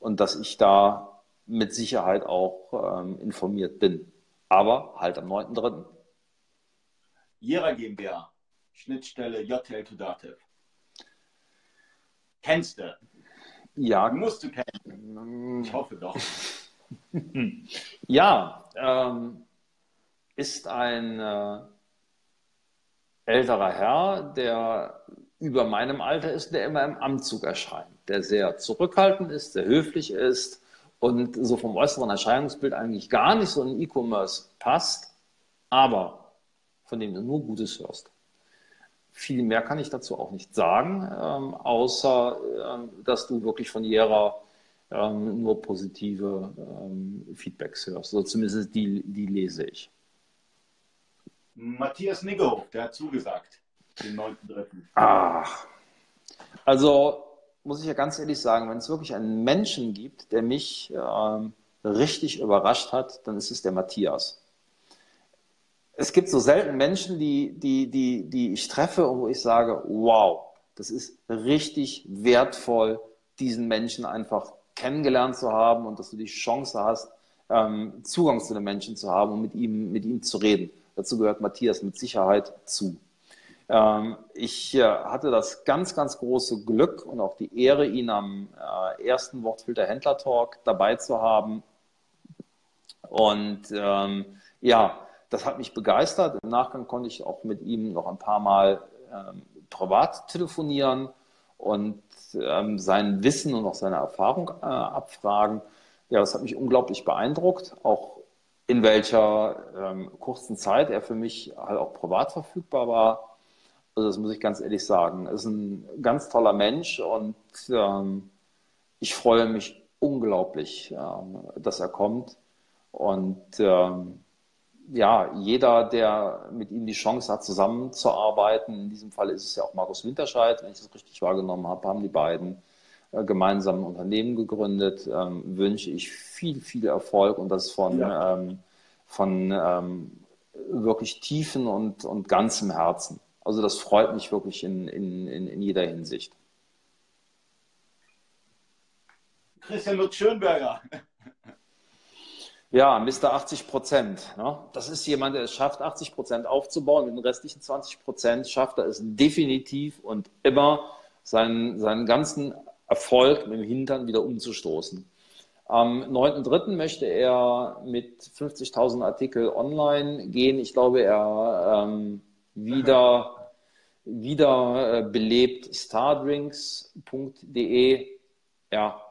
S2: und dass ich da mit Sicherheit auch ähm, informiert bin. Aber halt am 9.3.
S1: Jera GmbH, Schnittstelle JTL to Dativ. Kennst du?
S2: Ja.
S1: Musst du kennen. Ich hoffe doch.
S2: ja, ähm, ist ein äh, älterer Herr, der über meinem Alter ist, der immer im Anzug erscheint, der sehr zurückhaltend ist, sehr höflich ist und so vom äußeren Erscheinungsbild eigentlich gar nicht so in E-Commerce passt, aber von dem du nur Gutes hörst. Viel mehr kann ich dazu auch nicht sagen, ähm, außer ähm, dass du wirklich von Jera ähm, nur positive ähm, Feedbacks hörst. Oder zumindest die, die lese ich.
S1: Matthias Niggehoff, der hat zugesagt, den 9.3.
S2: Ach, also muss ich ja ganz ehrlich sagen, wenn es wirklich einen Menschen gibt, der mich ähm, richtig überrascht hat, dann ist es der Matthias. Es gibt so selten Menschen, die, die, die, die ich treffe und wo ich sage, wow, das ist richtig wertvoll, diesen Menschen einfach kennengelernt zu haben und dass du die Chance hast, ähm, Zugang zu den Menschen zu haben und mit ihm, mit ihm zu reden. Dazu gehört Matthias mit Sicherheit zu. Ähm, ich äh, hatte das ganz, ganz große Glück und auch die Ehre, ihn am äh, ersten Wortfilter Händler Talk dabei zu haben. Und ähm, ja, das hat mich begeistert. Im Nachgang konnte ich auch mit ihm noch ein paar Mal ähm, privat telefonieren und ähm, sein Wissen und auch seine Erfahrung äh, abfragen. Ja, das hat mich unglaublich beeindruckt, auch in welcher ähm, kurzen Zeit er für mich halt auch privat verfügbar war. Also das muss ich ganz ehrlich sagen. Er ist ein ganz toller Mensch und ähm, ich freue mich unglaublich, ähm, dass er kommt. Und ähm, ja, jeder, der mit ihm die Chance hat, zusammenzuarbeiten, in diesem Fall ist es ja auch Markus Winterscheid, wenn ich das richtig wahrgenommen habe, haben die beiden äh, gemeinsam ein Unternehmen gegründet, ähm, wünsche ich viel, viel Erfolg und das von, ja. ähm, von ähm, wirklich tiefen und, und ganzem Herzen. Also das freut mich wirklich in, in, in, in jeder Hinsicht.
S1: Christian Lutz Schönberger.
S2: Ja, Mr. 80 Prozent. Ne? Das ist jemand, der es schafft, 80 Prozent aufzubauen. Mit den restlichen 20 Prozent schafft er es definitiv und immer, seinen, seinen ganzen Erfolg mit dem Hintern wieder umzustoßen. Am 9.3. möchte er mit 50.000 Artikel online gehen. Ich glaube, er ähm, wieder, wieder äh, belebt stardrinks.de. Ja,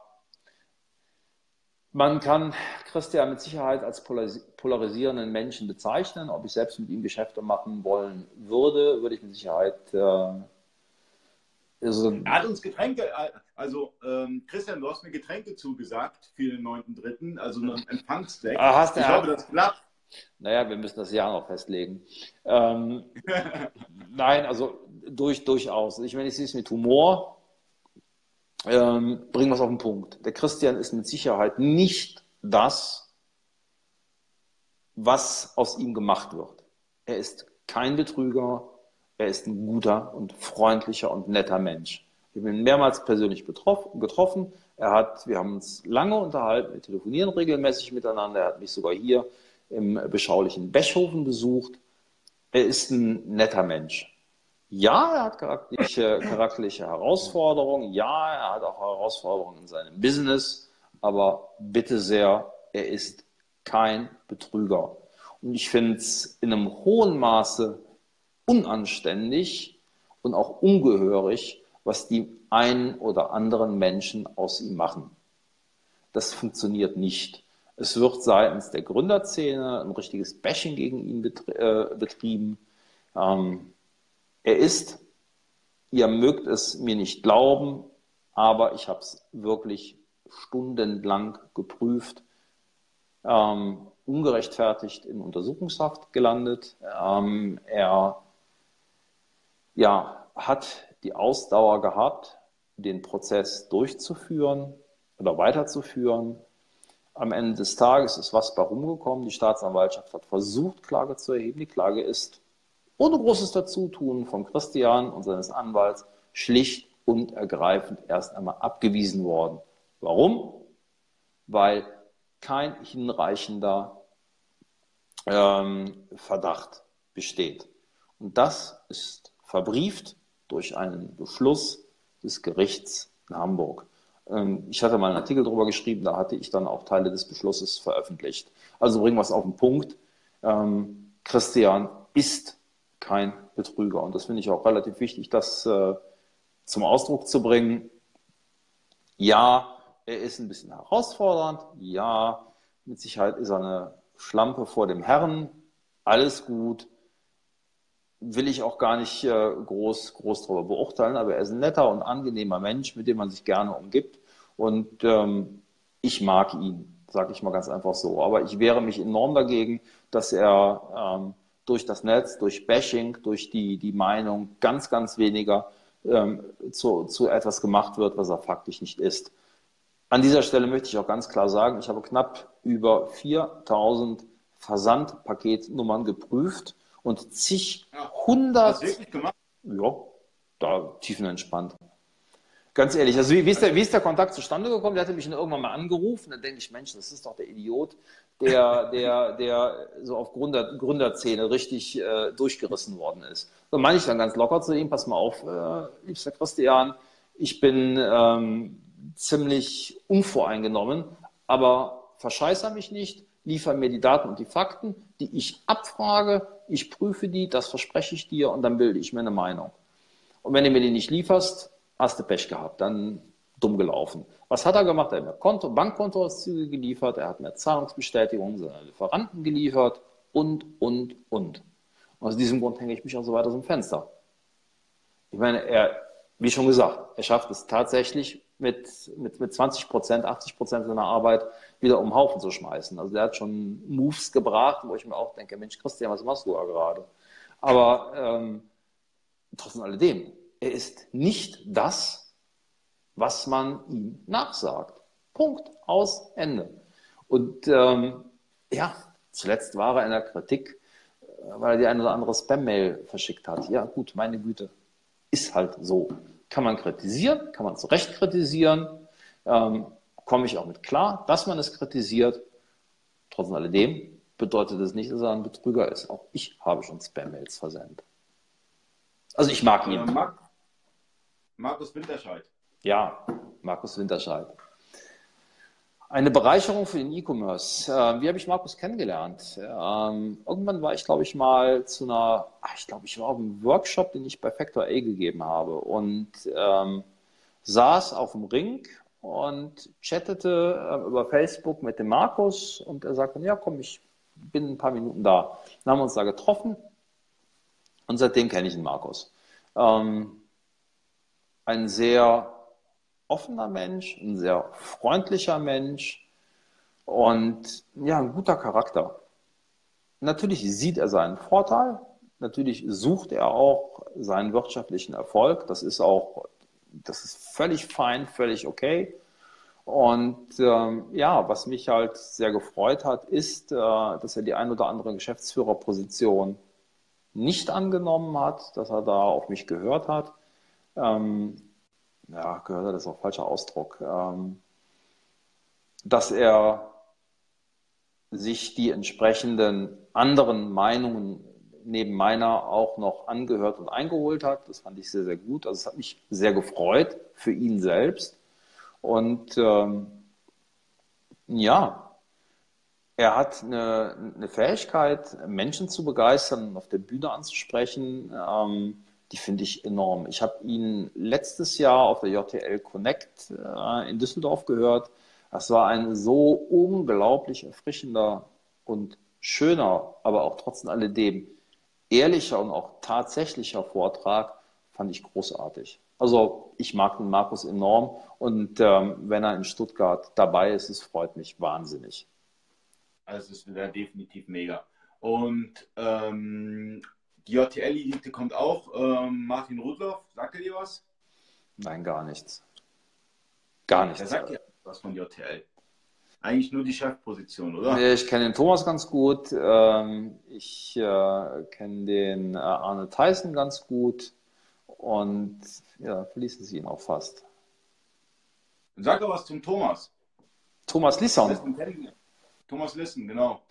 S2: man kann Christian mit Sicherheit als polarisierenden Menschen bezeichnen. Ob ich selbst mit ihm Geschäfte machen wollen würde, würde ich mit Sicherheit. Äh,
S1: also er hat uns Getränke, also ähm, Christian, du hast mir Getränke zugesagt für den 9.3., also einen Empfangsdeck.
S2: Ah, ich hoffe, das klappt. Naja, wir müssen das Jahr noch festlegen. Ähm, nein, also durch, durchaus. Ich meine, ich sehe es mit Humor ähm, bringen wir es auf den Punkt. Der Christian ist mit Sicherheit nicht das, was aus ihm gemacht wird. Er ist kein Betrüger, er ist ein guter und freundlicher und netter Mensch. Ich bin mehrmals persönlich getroffen. Er hat, wir haben uns lange unterhalten, wir telefonieren regelmäßig miteinander. Er hat mich sogar hier im beschaulichen Bechhofen besucht. Er ist ein netter Mensch. Ja, er hat charakterliche, charakterliche Herausforderungen. Ja, er hat auch Herausforderungen in seinem Business. Aber bitte sehr, er ist kein Betrüger. Und ich finde es in einem hohen Maße unanständig und auch ungehörig, was die einen oder anderen Menschen aus ihm machen. Das funktioniert nicht. Es wird seitens der Gründerszene ein richtiges Bashing gegen ihn äh, betrieben. Ähm, er ist, ihr mögt es mir nicht glauben, aber ich habe es wirklich stundenlang geprüft, ähm, ungerechtfertigt in Untersuchungshaft gelandet. Ähm, er ja, hat die Ausdauer gehabt, den Prozess durchzuführen oder weiterzuführen. Am Ende des Tages ist was bei rumgekommen. Die Staatsanwaltschaft hat versucht, Klage zu erheben. Die Klage ist ohne großes Dazutun von Christian und seines Anwalts schlicht und ergreifend erst einmal abgewiesen worden. Warum? Weil kein hinreichender ähm, Verdacht besteht. Und das ist verbrieft durch einen Beschluss des Gerichts in Hamburg. Ähm, ich hatte mal einen Artikel darüber geschrieben, da hatte ich dann auch Teile des Beschlusses veröffentlicht. Also bringen wir es auf den Punkt. Ähm, Christian ist kein Betrüger. Und das finde ich auch relativ wichtig, das äh, zum Ausdruck zu bringen. Ja, er ist ein bisschen herausfordernd. Ja, mit Sicherheit ist er eine Schlampe vor dem Herrn. Alles gut. Will ich auch gar nicht äh, groß, groß darüber beurteilen, aber er ist ein netter und angenehmer Mensch, mit dem man sich gerne umgibt. Und ähm, ich mag ihn, sage ich mal ganz einfach so. Aber ich wehre mich enorm dagegen, dass er ähm, durch das Netz, durch Bashing, durch die, die Meinung ganz, ganz weniger ähm, zu, zu etwas gemacht wird, was er faktisch nicht ist. An dieser Stelle möchte ich auch ganz klar sagen, ich habe knapp über 4000 Versandpaketnummern geprüft und zig hundert. Ja, da tiefenentspannt. Ganz ehrlich, also wie, wie, ist der, wie ist der Kontakt zustande gekommen? Der hatte mich irgendwann mal angerufen. Dann denke ich, Mensch, das ist doch der Idiot, der, der, der so auf Gründer, Gründerzähne richtig äh, durchgerissen worden ist. Da meine ich dann ganz locker zu ihm, pass mal auf, äh, liebster Christian, ich bin ähm, ziemlich unvoreingenommen, aber verscheißer mich nicht, liefer mir die Daten und die Fakten, die ich abfrage, ich prüfe die, das verspreche ich dir und dann bilde ich mir eine Meinung. Und wenn du mir die nicht lieferst, hast du Pech gehabt, dann dumm gelaufen. Was hat er gemacht? Er hat mir Konto, Bankkontoauszüge geliefert, er hat mir Zahlungsbestätigungen seiner Lieferanten geliefert und, und, und. Und aus diesem Grund hänge ich mich auch so weit aus dem Fenster. Ich meine, er, wie schon gesagt, er schafft es tatsächlich mit, mit, mit 20 Prozent, 80 Prozent seiner Arbeit wieder um den Haufen zu schmeißen. Also der hat schon Moves gebracht, wo ich mir auch denke, Mensch, Christian, was machst du da gerade? Aber ähm, trotz alledem, er ist nicht das, was man ihm nachsagt. Punkt, aus, Ende. Und ähm, ja, zuletzt war er in der Kritik, äh, weil er die eine oder andere Spam-Mail verschickt hat. Ja, gut, meine Güte, ist halt so. Kann man kritisieren, kann man zu Recht kritisieren, ähm, komme ich auch mit klar, dass man es kritisiert. Trotz alledem bedeutet es nicht, dass er ein Betrüger ist. Auch ich habe schon Spam-Mails versendet. Also ich mag ihn. Ja,
S1: Markus Winterscheid.
S2: Ja, Markus Winterscheid. Eine Bereicherung für den E-Commerce. Äh, wie habe ich Markus kennengelernt? Ähm, irgendwann war ich, glaube ich, mal zu einer, ich glaube, ich war auf einem Workshop, den ich bei Factor A gegeben habe und ähm, saß auf dem Ring und chattete äh, über Facebook mit dem Markus und er sagte, ja, komm, ich bin ein paar Minuten da. Dann haben wir uns da getroffen und seitdem kenne ich den Markus. Ähm, ein sehr offener Mensch, ein sehr freundlicher Mensch und ja, ein guter Charakter. Natürlich sieht er seinen Vorteil, natürlich sucht er auch seinen wirtschaftlichen Erfolg. Das ist auch, das ist völlig fein, völlig okay. Und ähm, ja, was mich halt sehr gefreut hat, ist, äh, dass er die ein oder andere Geschäftsführerposition nicht angenommen hat, dass er da auf mich gehört hat ähm, ja, gehört das ist auch falscher Ausdruck, ähm, dass er sich die entsprechenden anderen Meinungen neben meiner auch noch angehört und eingeholt hat. Das fand ich sehr, sehr gut. Also es hat mich sehr gefreut für ihn selbst. Und ähm, ja, er hat eine, eine, Fähigkeit, Menschen zu begeistern, auf der Bühne anzusprechen. Ähm, die finde ich enorm. Ich habe ihn letztes Jahr auf der JTL Connect äh, in Düsseldorf gehört. Das war ein so unglaublich erfrischender und schöner, aber auch trotz alledem ehrlicher und auch tatsächlicher Vortrag, fand ich großartig. Also ich mag den Markus enorm und ähm, wenn er in Stuttgart dabei ist, es freut mich wahnsinnig.
S1: Also es wäre definitiv mega. Und ähm, die JTL-Elite kommt auch. Ähm, Martin Rudloff, sagt er dir was?
S2: Nein, gar nichts. Gar nichts.
S1: Er sagt dir was von JTL. Eigentlich nur die Chefposition, oder?
S2: Ich kenne den Thomas ganz gut. Ähm, ich äh, kenne den äh, Arne Tyson ganz gut. Und ja, verließen sie ihn auch fast.
S1: Sag doch was zum Thomas.
S2: Thomas Lisson.
S1: Thomas Lissen, genau.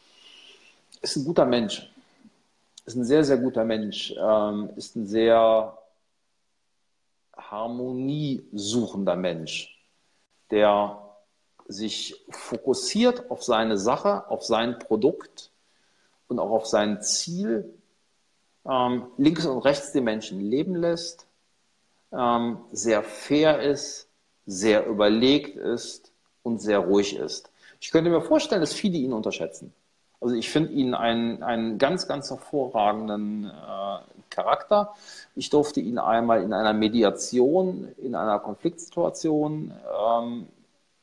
S2: Ist ein guter Mensch ist ein sehr, sehr guter Mensch, ähm, ist ein sehr harmoniesuchender Mensch, der sich fokussiert auf seine Sache, auf sein Produkt und auch auf sein Ziel, ähm, links und rechts die Menschen leben lässt, ähm, sehr fair ist, sehr überlegt ist und sehr ruhig ist. Ich könnte mir vorstellen, dass viele ihn unterschätzen. Also ich finde ihn einen, ganz, ganz hervorragenden äh, Charakter. Ich durfte ihn einmal in einer Mediation, in einer Konfliktsituation ähm,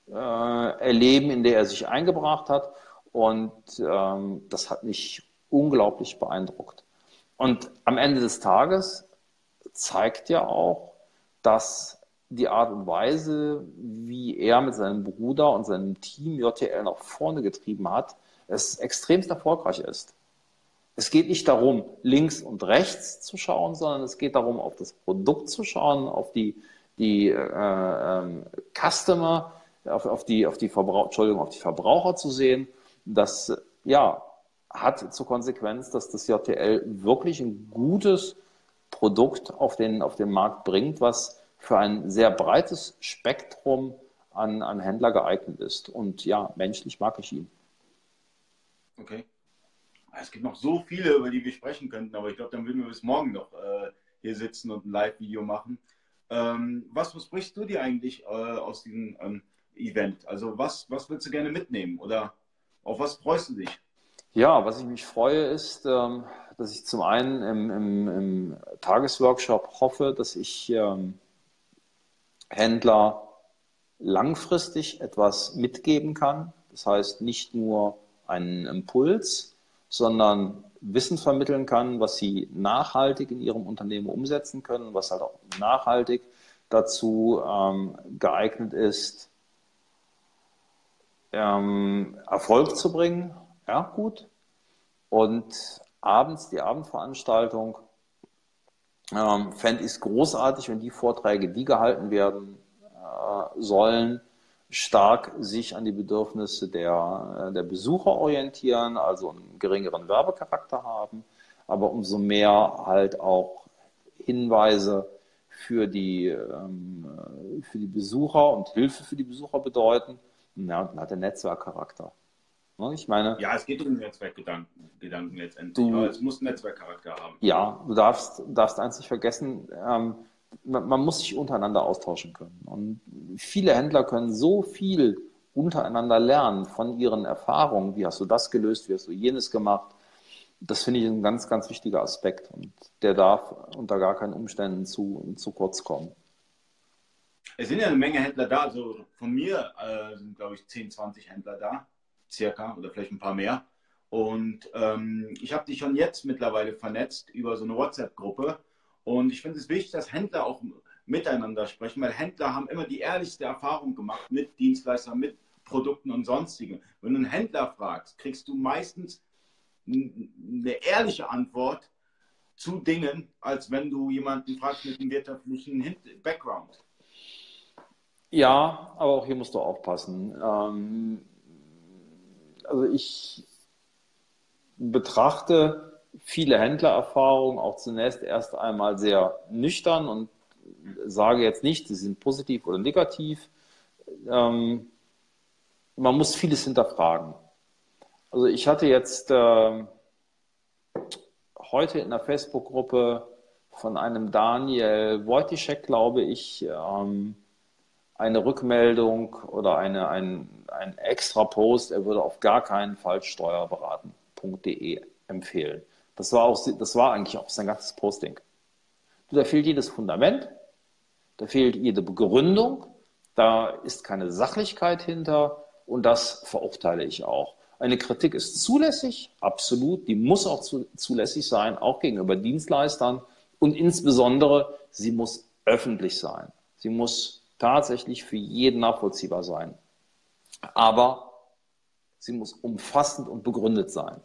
S2: äh, erleben, in der er sich eingebracht hat. Und ähm, das hat mich unglaublich beeindruckt. Und am Ende des Tages zeigt ja auch, dass die Art und Weise, wie er mit seinem Bruder und seinem Team JTL nach vorne getrieben hat, es extremst erfolgreich ist. Es geht nicht darum, links und rechts zu schauen, sondern es geht darum, auf das Produkt zu schauen, auf die, die äh, ähm, Customer, auf, auf, die, auf, die Entschuldigung, auf die Verbraucher zu sehen. Das ja, hat zur Konsequenz, dass das JTL wirklich ein gutes Produkt auf den, auf den Markt bringt, was für ein sehr breites Spektrum an, an Händler geeignet ist. Und ja, menschlich mag ich ihn.
S1: Okay. Es gibt noch so viele, über die wir sprechen könnten, aber ich glaube, dann würden wir bis morgen noch äh, hier sitzen und ein Live-Video machen. Ähm, was besprichst du dir eigentlich äh, aus diesem ähm, Event? Also was, was würdest du gerne mitnehmen oder auf was freust du dich?
S2: Ja, was ich mich freue, ist, ähm, dass ich zum einen im, im, im Tagesworkshop hoffe, dass ich ähm, Händler langfristig etwas mitgeben kann. Das heißt, nicht nur einen Impuls, sondern Wissen vermitteln kann, was sie nachhaltig in ihrem Unternehmen umsetzen können, was halt auch nachhaltig dazu ähm, geeignet ist, ähm, Erfolg zu bringen. Ja, gut. Und abends die Abendveranstaltung ähm, fände ich es großartig, wenn die Vorträge, die gehalten werden äh, sollen, stark sich an die Bedürfnisse der, äh, der Besucher orientieren, also einen geringeren Werbecharakter haben, aber umso mehr halt auch Hinweise für die, ähm, für die Besucher und Hilfe für die Besucher bedeuten. Ja, und dann hat der Netzwerkcharakter. Ne, ich meine,
S1: ja, es geht um Netzwerkgedanken Gedanken letztendlich. Du, es muss einen Netzwerkcharakter haben.
S2: Ja, du darfst, darfst eins nicht vergessen, ähm, man, muss sich untereinander austauschen können. Und viele Händler können so viel untereinander lernen von ihren Erfahrungen. Wie hast du das gelöst? Wie hast du jenes gemacht? Das finde ich ein ganz, ganz wichtiger Aspekt. Und der darf unter gar keinen Umständen zu, zu kurz kommen.
S1: Es sind ja eine Menge Händler da. Also von mir äh, sind, glaube ich, 10, 20 Händler da, circa, oder vielleicht ein paar mehr. Und ähm, ich habe dich schon jetzt mittlerweile vernetzt über so eine WhatsApp-Gruppe und ich finde es wichtig, dass Händler auch miteinander sprechen, weil Händler haben immer die ehrlichste Erfahrung gemacht mit Dienstleistern, mit Produkten und sonstigen. Wenn du einen Händler fragst, kriegst du meistens eine ehrliche Antwort zu Dingen, als wenn du jemanden fragst mit einem wirtschaftlichen Background.
S2: Ja, aber auch hier musst du aufpassen. Ähm, also ich betrachte viele Händlererfahrungen auch zunächst erst einmal sehr nüchtern und sage jetzt nicht, sie sind positiv oder negativ. Ähm, man muss vieles hinterfragen. Also ich hatte jetzt äh, heute in der Facebook-Gruppe von einem Daniel Wojciech, glaube ich, ähm, eine Rückmeldung oder eine, ein, ein extra Post, er würde auf gar keinen Fall steuerberaten.de empfehlen. Das war, auch, das war eigentlich auch sein ganzes Posting. Da fehlt jedes Fundament, da fehlt jede Begründung, da ist keine Sachlichkeit hinter und das verurteile ich auch. Eine Kritik ist zulässig, absolut, die muss auch zu, zulässig sein, auch gegenüber Dienstleistern und insbesondere sie muss öffentlich sein. Sie muss tatsächlich für jeden nachvollziehbar sein. Aber sie muss umfassend und begründet sein.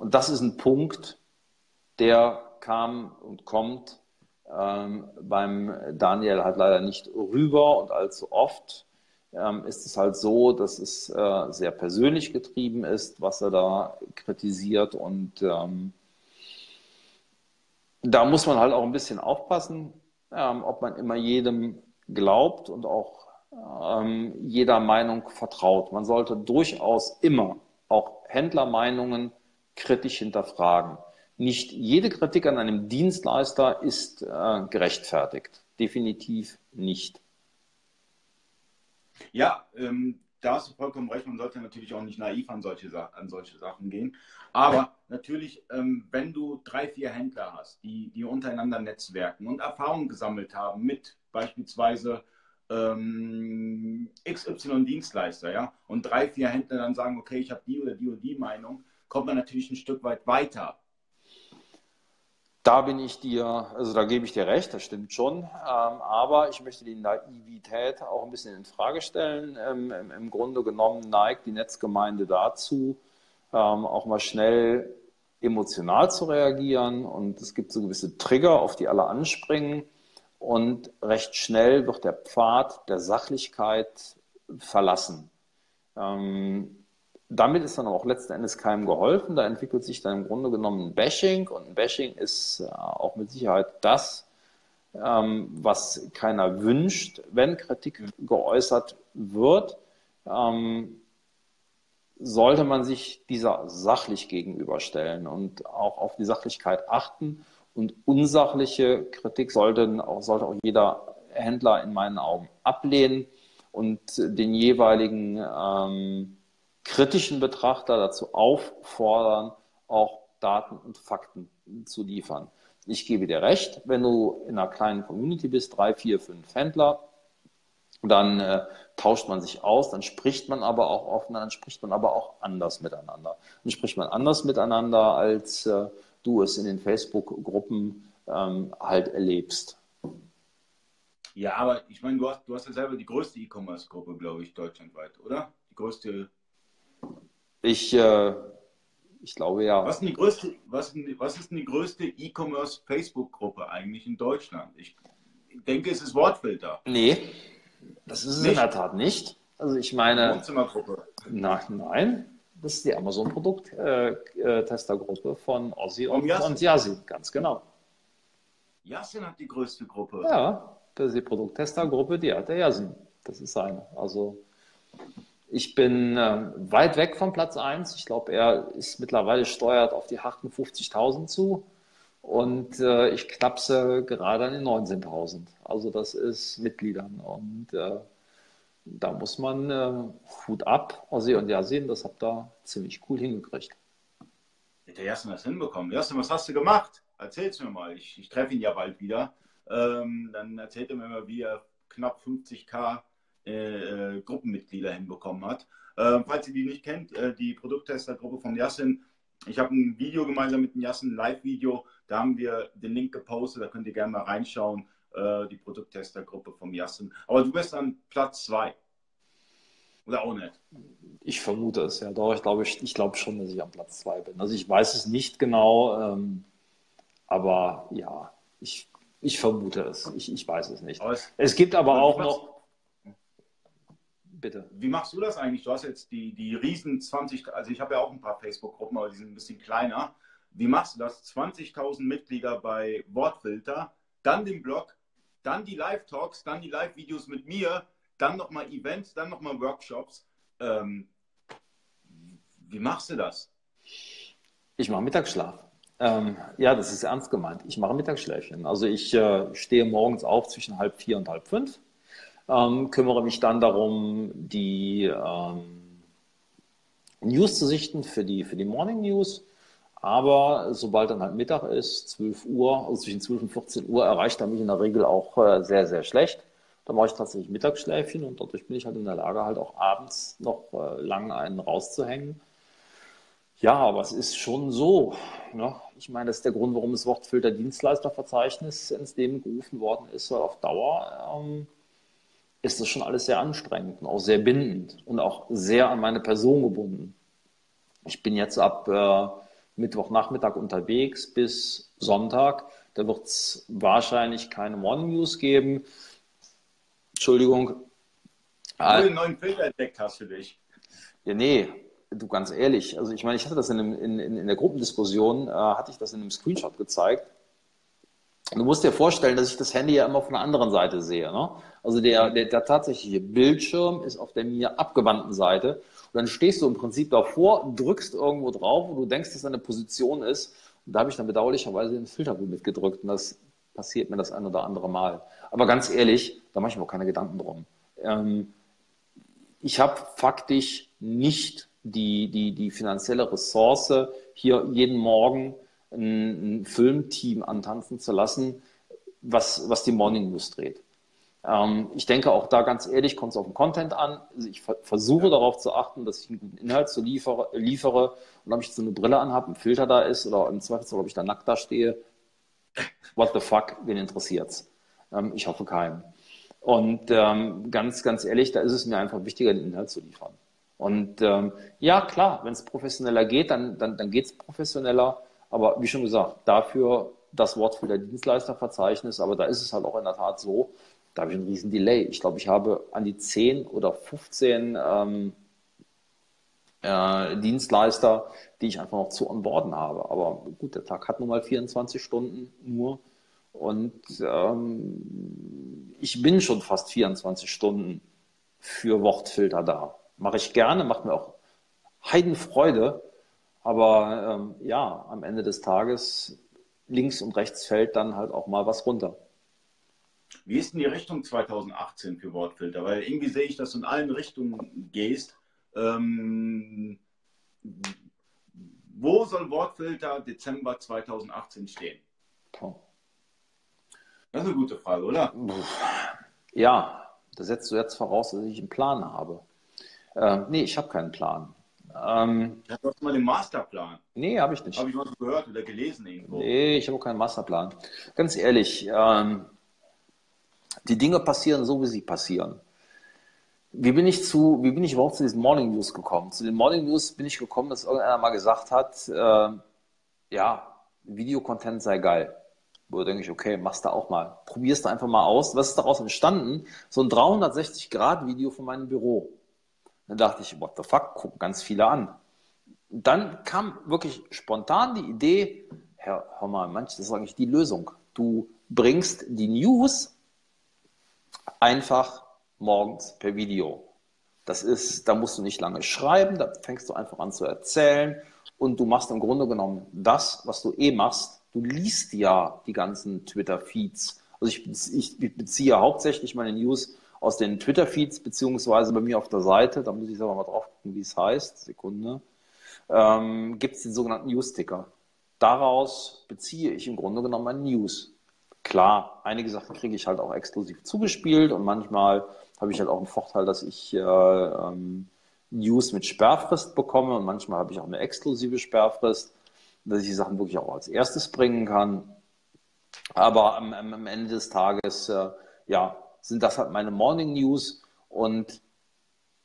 S2: Und das ist ein Punkt, der kam und kommt ähm, beim Daniel halt leider nicht rüber und allzu oft ähm, ist es halt so, dass es äh, sehr persönlich getrieben ist, was er da kritisiert und ähm, da muss man halt auch ein bisschen aufpassen, ähm, ob man immer jedem glaubt und auch ähm, jeder Meinung vertraut. Man sollte durchaus immer auch Händlermeinungen kritisch hinterfragen. Nicht jede Kritik an einem Dienstleister ist äh, gerechtfertigt. Definitiv nicht.
S1: Ja, ähm, da hast du vollkommen recht. Man sollte natürlich auch nicht naiv an solche, an solche Sachen gehen. Aber natürlich, ähm, wenn du drei, vier Händler hast, die, die untereinander netzwerken und Erfahrungen gesammelt haben mit beispielsweise ähm, XY-Dienstleister, ja, und drei, vier Händler dann sagen, okay, ich habe die oder die oder die Meinung, kommt man natürlich ein Stück weit weiter.
S2: Da bin ich dir, also da gebe ich dir recht, das stimmt schon. Ähm, aber ich möchte die Naivität auch ein bisschen in Frage stellen. Ähm, im, Grunde genommen neigt die Netzgemeinde dazu, ähm, auch mal schnell emotional zu reagieren. Und es gibt so gewisse Trigger, auf die alle anspringen. Und recht schnell wird der Pfad der Sachlichkeit verlassen. Damit ist dann auch letzten Endes keinem geholfen. Da entwickelt sich dann im Grunde genommen ein Bashing und ein Bashing ist äh, auch mit Sicherheit das, ähm, was keiner wünscht, wenn Kritik geäußert wird. Ähm, sollte man sich dieser sachlich gegenüberstellen und auch auf die Sachlichkeit achten. Und unsachliche Kritik sollte auch, sollte auch jeder Händler in meinen Augen ablehnen und den jeweiligen ähm, kritischen Betrachter dazu auffordern, auch Daten und Fakten zu liefern. Ich gebe dir recht, wenn du in einer kleinen Community bist, drei, vier, fünf Händler, dann äh, tauscht man sich aus, dann spricht man aber auch offen, dann spricht man aber auch anders miteinander. Dann spricht man anders miteinander, als äh, du es in den Facebook-Gruppen ähm, halt erlebst.
S1: Ja, aber ich meine, du hast, du hast ja selber die größte E-Commerce-Gruppe, glaube ich, deutschlandweit, oder? Die größte
S2: ich, äh, ich glaube ja.
S1: Was ist, die größte, was, was ist die größte E-Commerce Facebook-Gruppe eigentlich in Deutschland? Ich denke, es ist Wortfilter.
S2: Nee, das ist es nicht? in der Tat nicht. Also ich meine.
S1: Wohnzimmergruppe.
S2: Na, nein, das ist die Amazon-Produkt-Testergruppe äh, von Ozzy und, und Yasin, ganz genau.
S1: Yasin hat die größte Gruppe.
S2: Ja, das ist die Produkttestergruppe, die hat der Yasin. Das ist seine. Also ich bin äh, weit weg vom Platz 1. Ich glaube, er ist mittlerweile steuert auf die 58.000 zu. Und äh, ich knapse gerade an den 19.000. Also das ist Mitgliedern. Und äh, da muss man äh, Hut ab, Ossi und Yasin, das habt ihr ziemlich cool hingekriegt.
S1: Hat der Jassen das hinbekommen? Jassen, was hast du gemacht? Erzähl's mir mal. Ich, ich treffe ihn ja bald wieder. Ähm, dann erzählt er mir mal, wie er knapp 50k äh, äh, Gruppenmitglieder hinbekommen hat. Äh, falls ihr die nicht kennt, äh, die Produkttestergruppe von Yassin, ich habe ein Video gemeinsam mit dem Yassin, ein Live-Video, da haben wir den Link gepostet, da könnt ihr gerne mal reinschauen, äh, die Produkttestergruppe von Yassin. Aber du bist an Platz 2. Oder auch nicht?
S2: Ich vermute es, ja. Doch, ich glaube, ich, ich glaube schon, dass ich am Platz 2 bin. Also ich weiß es nicht genau, ähm, aber ja, ich, ich vermute es. Ich, ich weiß es nicht. Es, es, gibt aber auch noch,
S1: Bitte. Wie machst du das eigentlich? Du hast jetzt die, die riesen 20, also ich habe ja auch ein paar Facebook-Gruppen, aber die sind ein bisschen kleiner. Wie machst du das? 20.000 Mitglieder bei Wortfilter, dann den Blog, dann die Live-Talks, dann die Live-Videos mit mir, dann nochmal Events, dann nochmal Workshops. Ähm, wie machst du das?
S2: Ich mache Mittagsschlaf. Ähm, ja, das ist ernst gemeint. Ich mache Mittagsschläfchen. Also ich äh, stehe morgens auf zwischen halb vier und halb fünf ähm, kümmere mich dann darum, die ähm, News zu sichten für die, für die Morning News. Aber sobald dann halt Mittag ist, 12 Uhr, also zwischen 12 und 14 Uhr, erreicht er mich in der Regel auch äh, sehr, sehr schlecht. Da mache ich tatsächlich Mittagsschläfchen und dadurch bin ich halt in der Lage, halt auch abends noch äh, lang einen rauszuhängen. Ja, aber es ist schon so. Ne? Ich meine, das ist der Grund, warum das Wortfilter Dienstleisterverzeichnis ins Leben gerufen worden ist, weil auf Dauer ähm, ist das schon alles sehr anstrengend und auch sehr bindend und auch sehr an meine Person gebunden. Ich bin jetzt ab äh, Mittwochnachmittag unterwegs bis Sonntag. Da wird es wahrscheinlich keine Morning News geben. Entschuldigung.
S1: Du einen neuen Filter entdeckt hast für dich.
S2: Ja, nee, du ganz ehrlich. Also ich meine, ich hatte das in, einem, in, in der Gruppendiskussion, äh, hatte ich das in einem Screenshot gezeigt. Du musst dir vorstellen, dass ich das Handy ja immer von der anderen Seite sehe. Ne? Also der, der, der tatsächliche Bildschirm ist auf der mir abgewandten Seite. Und dann stehst du im Prinzip davor, drückst irgendwo drauf, wo du denkst, dass deine Position ist. Und da habe ich dann bedauerlicherweise den Filtergut mitgedrückt. Und das passiert mir das ein oder andere Mal. Aber ganz ehrlich, da mache ich mir auch keine Gedanken drum. Ähm, ich habe faktisch nicht die, die, die finanzielle Ressource, hier jeden Morgen ein, ein Filmteam antanzen zu lassen, was, was die Morning News dreht. Ähm, ich denke auch da ganz ehrlich, kommt es auf den Content an. Also ich versuche ja. darauf zu achten, dass ich einen guten Inhalt so liefere, liefere. Und ob ich so eine Brille anhabe, ein Filter da ist oder im Zweifelsfall, ob ich da nackt da stehe, what the fuck, wen interessiert's? Ähm, ich hoffe keinen. Und ähm, ganz, ganz ehrlich, da ist es mir einfach wichtiger, den Inhalt zu liefern. Und ähm, ja, klar, wenn es professioneller geht, dann, dann, dann geht es professioneller. Aber wie schon gesagt, dafür das Wort für der Dienstleisterverzeichnis, aber da ist es halt auch in der Tat so, da habe ich einen riesen Delay. Ich glaube, ich habe an die 10 oder 15 ähm, äh, Dienstleister, die ich einfach noch zu onboarden habe. Aber gut, der Tag hat nun mal 24 Stunden nur. Und ähm, ich bin schon fast 24 Stunden für Wortfilter da. Mache ich gerne, macht mir auch Heidenfreude. Aber ähm, ja, am Ende des Tages links und rechts fällt dann halt auch mal was runter.
S1: Wie ist denn die Richtung 2018 für Wortfilter? Weil irgendwie sehe ich, dass du in allen Richtungen gehst. Ähm, wo soll Wortfilter Dezember 2018 stehen? Das ist eine gute Frage, oder?
S2: Ja, da setzt du jetzt voraus, dass ich einen Plan habe. Ähm, nee, ich habe keinen Plan.
S1: Ähm, du hast mal den Masterplan.
S2: Nee, habe ich nicht.
S1: Habe ich mal gehört oder gelesen irgendwo.
S2: Nee, ich habe keinen Masterplan. Ganz ehrlich, ähm, die Dinge passieren so, wie sie passieren. Wie bin ich zu, wie bin ich überhaupt zu diesen Morning News gekommen? Zu den Morning News bin ich gekommen, dass irgendeiner mal gesagt hat, äh, ja, Videocontent sei geil. Wo denke ich, okay, machst du auch mal. Probierst du einfach mal aus. Was ist daraus entstanden? So ein 360-Grad-Video von meinem Büro. Dann dachte ich, what the fuck, gucken ganz viele an. Dann kam wirklich spontan die Idee, Herr, hör mal, manch, das ist eigentlich die Lösung. Du bringst die News einfach morgens per Video. Das ist, da musst du nicht lange schreiben, da fängst du einfach an zu erzählen und du machst im Grunde genommen das, was du eh machst. Du liest ja die ganzen Twitter-Feeds. Also ich, ich beziehe hauptsächlich meine News aus den Twitter-Feeds, beziehungsweise bei mir auf der Seite, da muss ich selber mal drauf gucken, wie es heißt, Sekunde, ähm, gibt es den sogenannten News-Ticker. Daraus beziehe ich im Grunde genommen meine News. Klar, einige Sachen kriege ich halt auch exklusiv zugespielt und manchmal habe ich halt auch einen Vorteil, dass ich äh, ähm, News mit Sperrfrist bekomme und manchmal habe ich auch eine exklusive Sperrfrist, dass ich die Sachen wirklich auch als erstes bringen kann. Aber am, am Ende des Tages, äh, ja, sind das halt meine Morning News und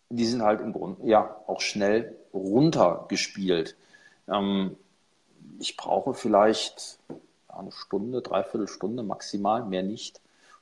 S2: die sind halt im Grunde ja auch schnell runtergespielt. Ähm, ich brauche vielleicht eine Stunde, dreiviertel Stunde maximal, mehr nicht.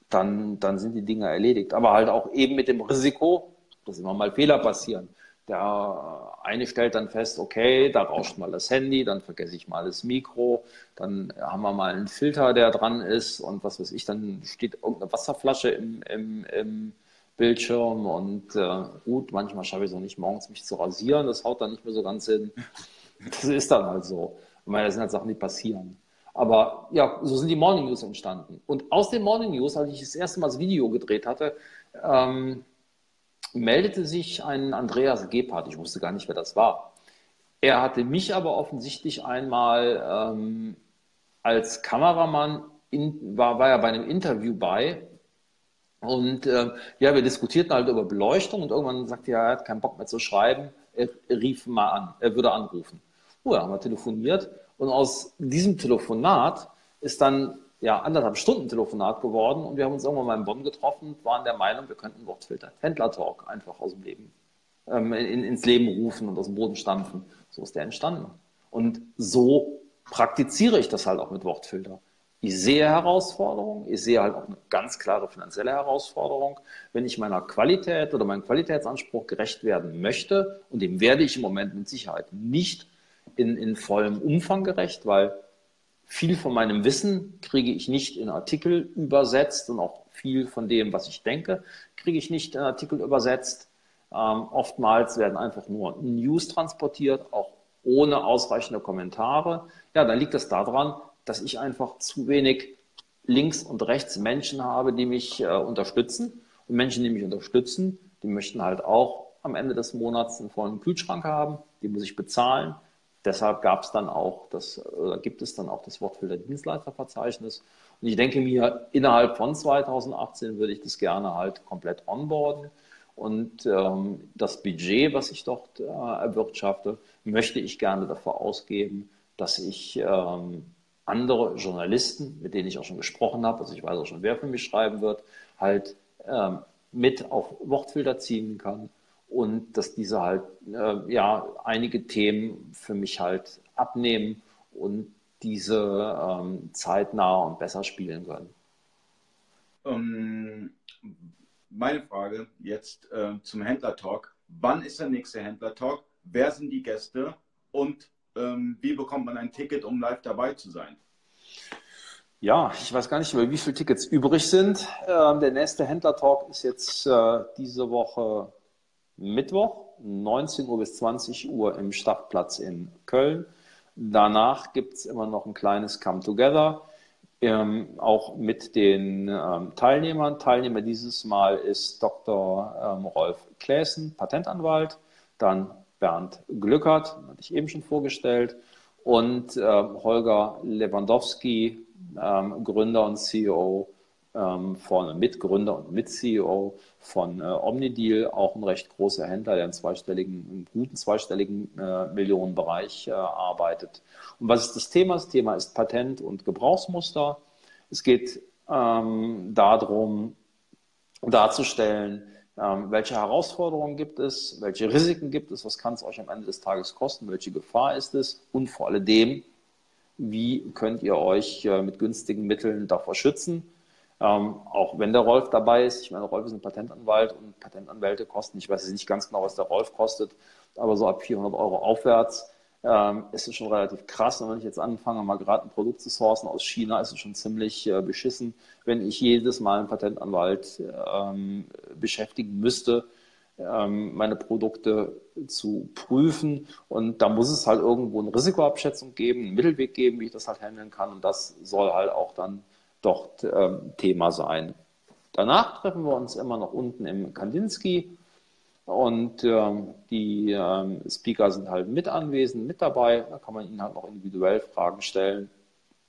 S2: Dann, dann sind die Dinge erledigt. Aber halt auch eben mit dem Risiko, dass immer mal Fehler passieren. Der eine stellt dann fest, okay, da rauscht mal das Handy, dann vergesse ich mal das Mikro, dann haben wir mal einen Filter, der dran ist und was weiß ich, dann steht irgendeine Wasserflasche im, im, im Bildschirm und äh, gut, manchmal schaffe ich es auch nicht morgens mich zu rasieren, das haut dann nicht mehr so ganz hin. Das ist dann halt so. Ich meine, das sind halt Sachen, die passieren. Aber ja, so sind die Morning News entstanden. Und aus den Morning News, als ich das erste Mal das Video gedreht hatte, ähm, meldete sich ein Andreas Gebhardt, ich wusste gar nicht, wer das war. Er hatte mich aber offensichtlich einmal ähm, als Kameramann, in, war, war ja bei einem Interview bei. Und äh, ja, wir diskutierten halt über Beleuchtung und irgendwann sagte er, er hat keinen Bock mehr zu schreiben. Er, rief mal an, er würde anrufen. Oh, ja, haben wir telefoniert und aus diesem Telefonat ist dann ja, anderthalb Stunden Telefonat geworden und wir haben uns irgendwann mal in Bonn getroffen waren der Meinung, wir könnten Wortfilter, Händler-Talk einfach aus dem Leben, ähm, in, ins Leben rufen und aus dem Boden stampfen. So ist der entstanden. Und so praktiziere ich das halt auch mit Wortfilter. Ich sehe Herausforderungen, ich sehe halt auch eine ganz klare finanzielle Herausforderung. Wenn ich meiner Qualität oder meinem Qualitätsanspruch gerecht werden möchte, und dem werde ich im Moment mit Sicherheit nicht in, in vollem Umfang gerecht, weil viel von meinem Wissen kriege ich nicht in Artikel übersetzt und auch viel von dem, was ich denke, kriege ich nicht in Artikel übersetzt. Ähm, oftmals werden einfach nur News transportiert, auch ohne ausreichende Kommentare. Ja, dann liegt es daran, dass ich einfach zu wenig links und rechts Menschen habe, die mich äh, unterstützen. Und Menschen, die mich unterstützen, die möchten halt auch am Ende des Monats einen vollen Kühlschrank haben. Die muss ich bezahlen. Deshalb gab es dann auch das, oder gibt es dann auch das Wortfilter Dienstleisterverzeichnis. Und ich denke mir, innerhalb von 2018 würde ich das gerne halt komplett onboarden. Und ähm, das Budget, was ich dort äh, erwirtschafte, möchte ich gerne dafür ausgeben, dass ich ähm, andere Journalisten, mit denen ich auch schon gesprochen habe, also ich weiß auch schon, wer für mich schreiben wird, halt ähm, mit auf Wortfilter ziehen kann und dass diese halt äh, ja einige Themen für mich halt abnehmen und diese ähm, zeitnah und besser spielen können.
S1: Ähm, meine Frage jetzt äh, zum Händler-Talk. Wann ist der nächste Händler-Talk? Wer sind die Gäste? Und ähm, wie bekommt man ein Ticket, um live dabei zu sein?
S2: Ja, ich weiß gar nicht mehr, wie viele Tickets übrig sind. Ähm, der nächste Händler-Talk ist jetzt äh, diese Woche Mittwoch, 19 Uhr bis 20 Uhr im Stadtplatz in Köln. Danach gibt es immer noch ein kleines Come Together, ähm, auch mit den ähm, Teilnehmern. Teilnehmer dieses Mal ist Dr. Ähm, Rolf Kläßen, Patentanwalt, dann Bernd Glückert, hatte ich eben schon vorgestellt, und äh, Holger Lewandowski, ähm, Gründer und CEO ähm, von Mitgründer und Mit-CEO von äh, Omnideal, auch ein recht großer Händler, der im zweistelligen, im guten zweistelligen äh, Millionenbereich äh, arbeitet. Und was ist das Thema? Das Thema ist Patent und Gebrauchsmuster. Es geht ähm, darum, darzustellen, ähm, welche Herausforderungen gibt es, welche Risiken gibt es, was kann es euch am Ende des Tages kosten, welche Gefahr ist es und vor allem, wie könnt ihr euch äh, mit günstigen Mitteln davor schützen ähm, auch wenn der Rolf dabei ist, ich meine, Rolf ist ein Patentanwalt und Patentanwälte kosten, ich weiß jetzt nicht ganz genau, was der Rolf kostet, aber so ab 400 Euro aufwärts ähm, ist es schon relativ krass. Und wenn ich jetzt anfange, mal gerade ein Produkt zu sourcen aus China, ist es schon ziemlich äh, beschissen, wenn ich jedes Mal einen Patentanwalt ähm, beschäftigen müsste, ähm, meine Produkte zu prüfen. Und da muss es halt irgendwo eine Risikoabschätzung geben, einen Mittelweg geben, wie ich das halt handeln kann. Und das soll halt auch dann dort ähm, Thema sein. Danach treffen wir uns immer noch unten im Kandinsky und ähm, die ähm, Speaker sind halt mit anwesend, mit dabei. Da kann man ihnen halt noch individuell Fragen stellen.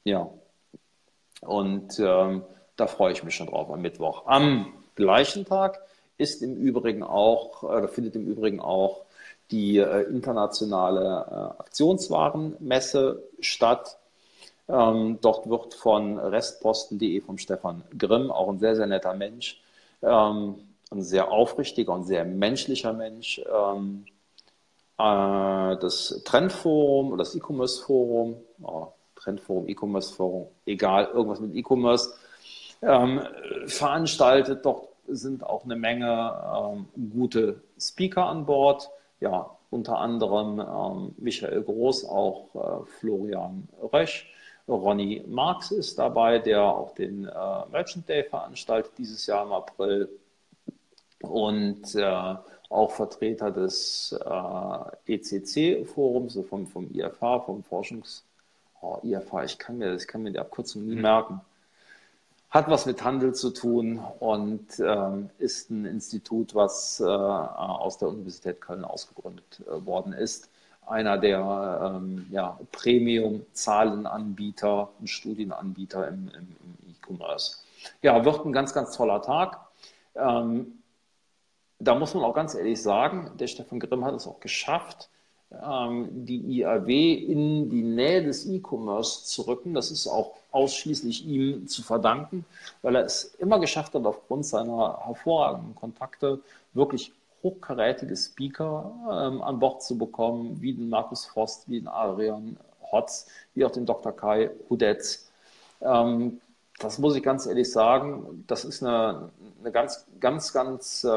S2: Ja, und ähm, da freue ich mich schon drauf am Mittwoch. Am gleichen Tag ist im Übrigen auch, äh, findet im Übrigen auch die äh, internationale äh, Aktionswarenmesse statt. Ähm, dort wird von restposten.de vom Stefan Grimm, auch ein sehr, sehr netter Mensch, ähm, ein sehr aufrichtiger und sehr menschlicher Mensch, ähm, äh, das Trendforum oder das E-Commerce Forum, oh, Trendforum, E-Commerce Forum, egal, irgendwas mit E-Commerce, ähm, veranstaltet. Dort sind auch eine Menge ähm, gute Speaker an Bord. Ja, unter anderem ähm, Michael Groß, auch äh, Florian Rösch. Ronny Marx ist dabei, der auch den äh, Merchant Day veranstaltet dieses Jahr im April und äh, auch Vertreter des äh, ECC-Forums, vom, vom IFH, vom Forschungs... Oh, IFH, ich kann mir, ich kann mir die Abkürzung nie mhm. merken. Hat was mit Handel zu tun und ähm, ist ein Institut, was äh, aus der Universität Köln ausgegründet äh, worden ist einer der ähm, ja, Premium-Zahlenanbieter und Studienanbieter im, im, im E-Commerce. Ja, wird ein ganz, ganz toller Tag. Ähm, da muss man auch ganz ehrlich sagen, der Stefan Grimm hat es auch geschafft, ähm, die IAW in die Nähe des E-Commerce zu rücken. Das ist auch ausschließlich ihm zu verdanken, weil er es immer geschafft hat, aufgrund seiner hervorragenden Kontakte wirklich hochkarätige Speaker ähm, an Bord zu bekommen, wie den Markus Frost, wie den Adrian Hotz, wie auch den Dr. Kai Hudetz. Ähm, das muss ich ganz ehrlich sagen, das ist eine, eine ganz, ganz, ganz äh,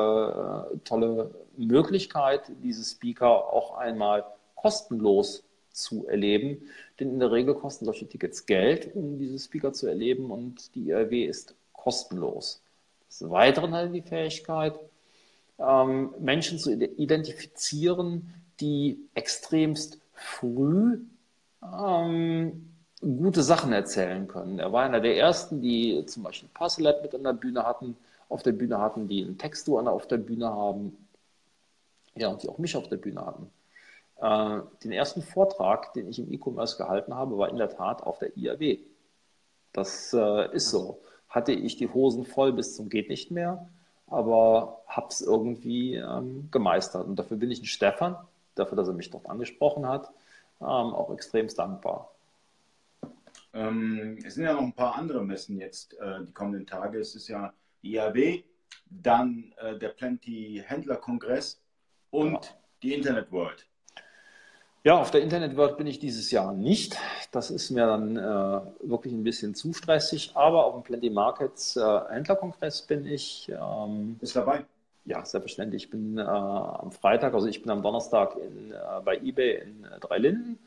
S2: tolle Möglichkeit, diese Speaker auch einmal kostenlos zu erleben. denn in der Regel kosten solche Tickets Geld, um diese Speaker zu erleben und die IRW ist kostenlos. Des Weiteren hat die Fähigkeit, ähm, Menschen zu identifizieren, die extremst früh ähm, gute Sachen erzählen können. Er war einer der ersten, die zum Beispiel Parcelet mit an der Bühne hatten, auf der Bühne hatten, die einen Textur auf der Bühne haben, ja, und die auch mich auf der Bühne hatten. Äh, den ersten Vortrag, den ich im E-Commerce gehalten habe, war in der Tat auf der IAW. Das äh, ist so. Hatte ich die Hosen voll bis zum geht nicht mehr, aber habe es irgendwie ähm, gemeistert. Und dafür bin ich ein Stefan, dafür, dass er mich dort angesprochen hat, ähm, auch extrem dankbar.
S1: Ähm, es sind ja noch ein paar andere Messen jetzt äh, die kommenden Tage. Es ist ja die IAW, dann äh, der Plenty Händler Kongress und ja. die Internet World.
S2: Ja, auf der Internet World bin ich dieses Jahr nicht. Das ist mir dann äh, wirklich ein bisschen zu stressig. Aber auf dem Plenty Markets äh, Händlerkongress bin ich.
S1: Ähm, ist dabei?
S2: Ja, selbstverständlich. Ich bin äh, am Freitag, also ich bin am Donnerstag in, äh, bei eBay in äh, Dreilinden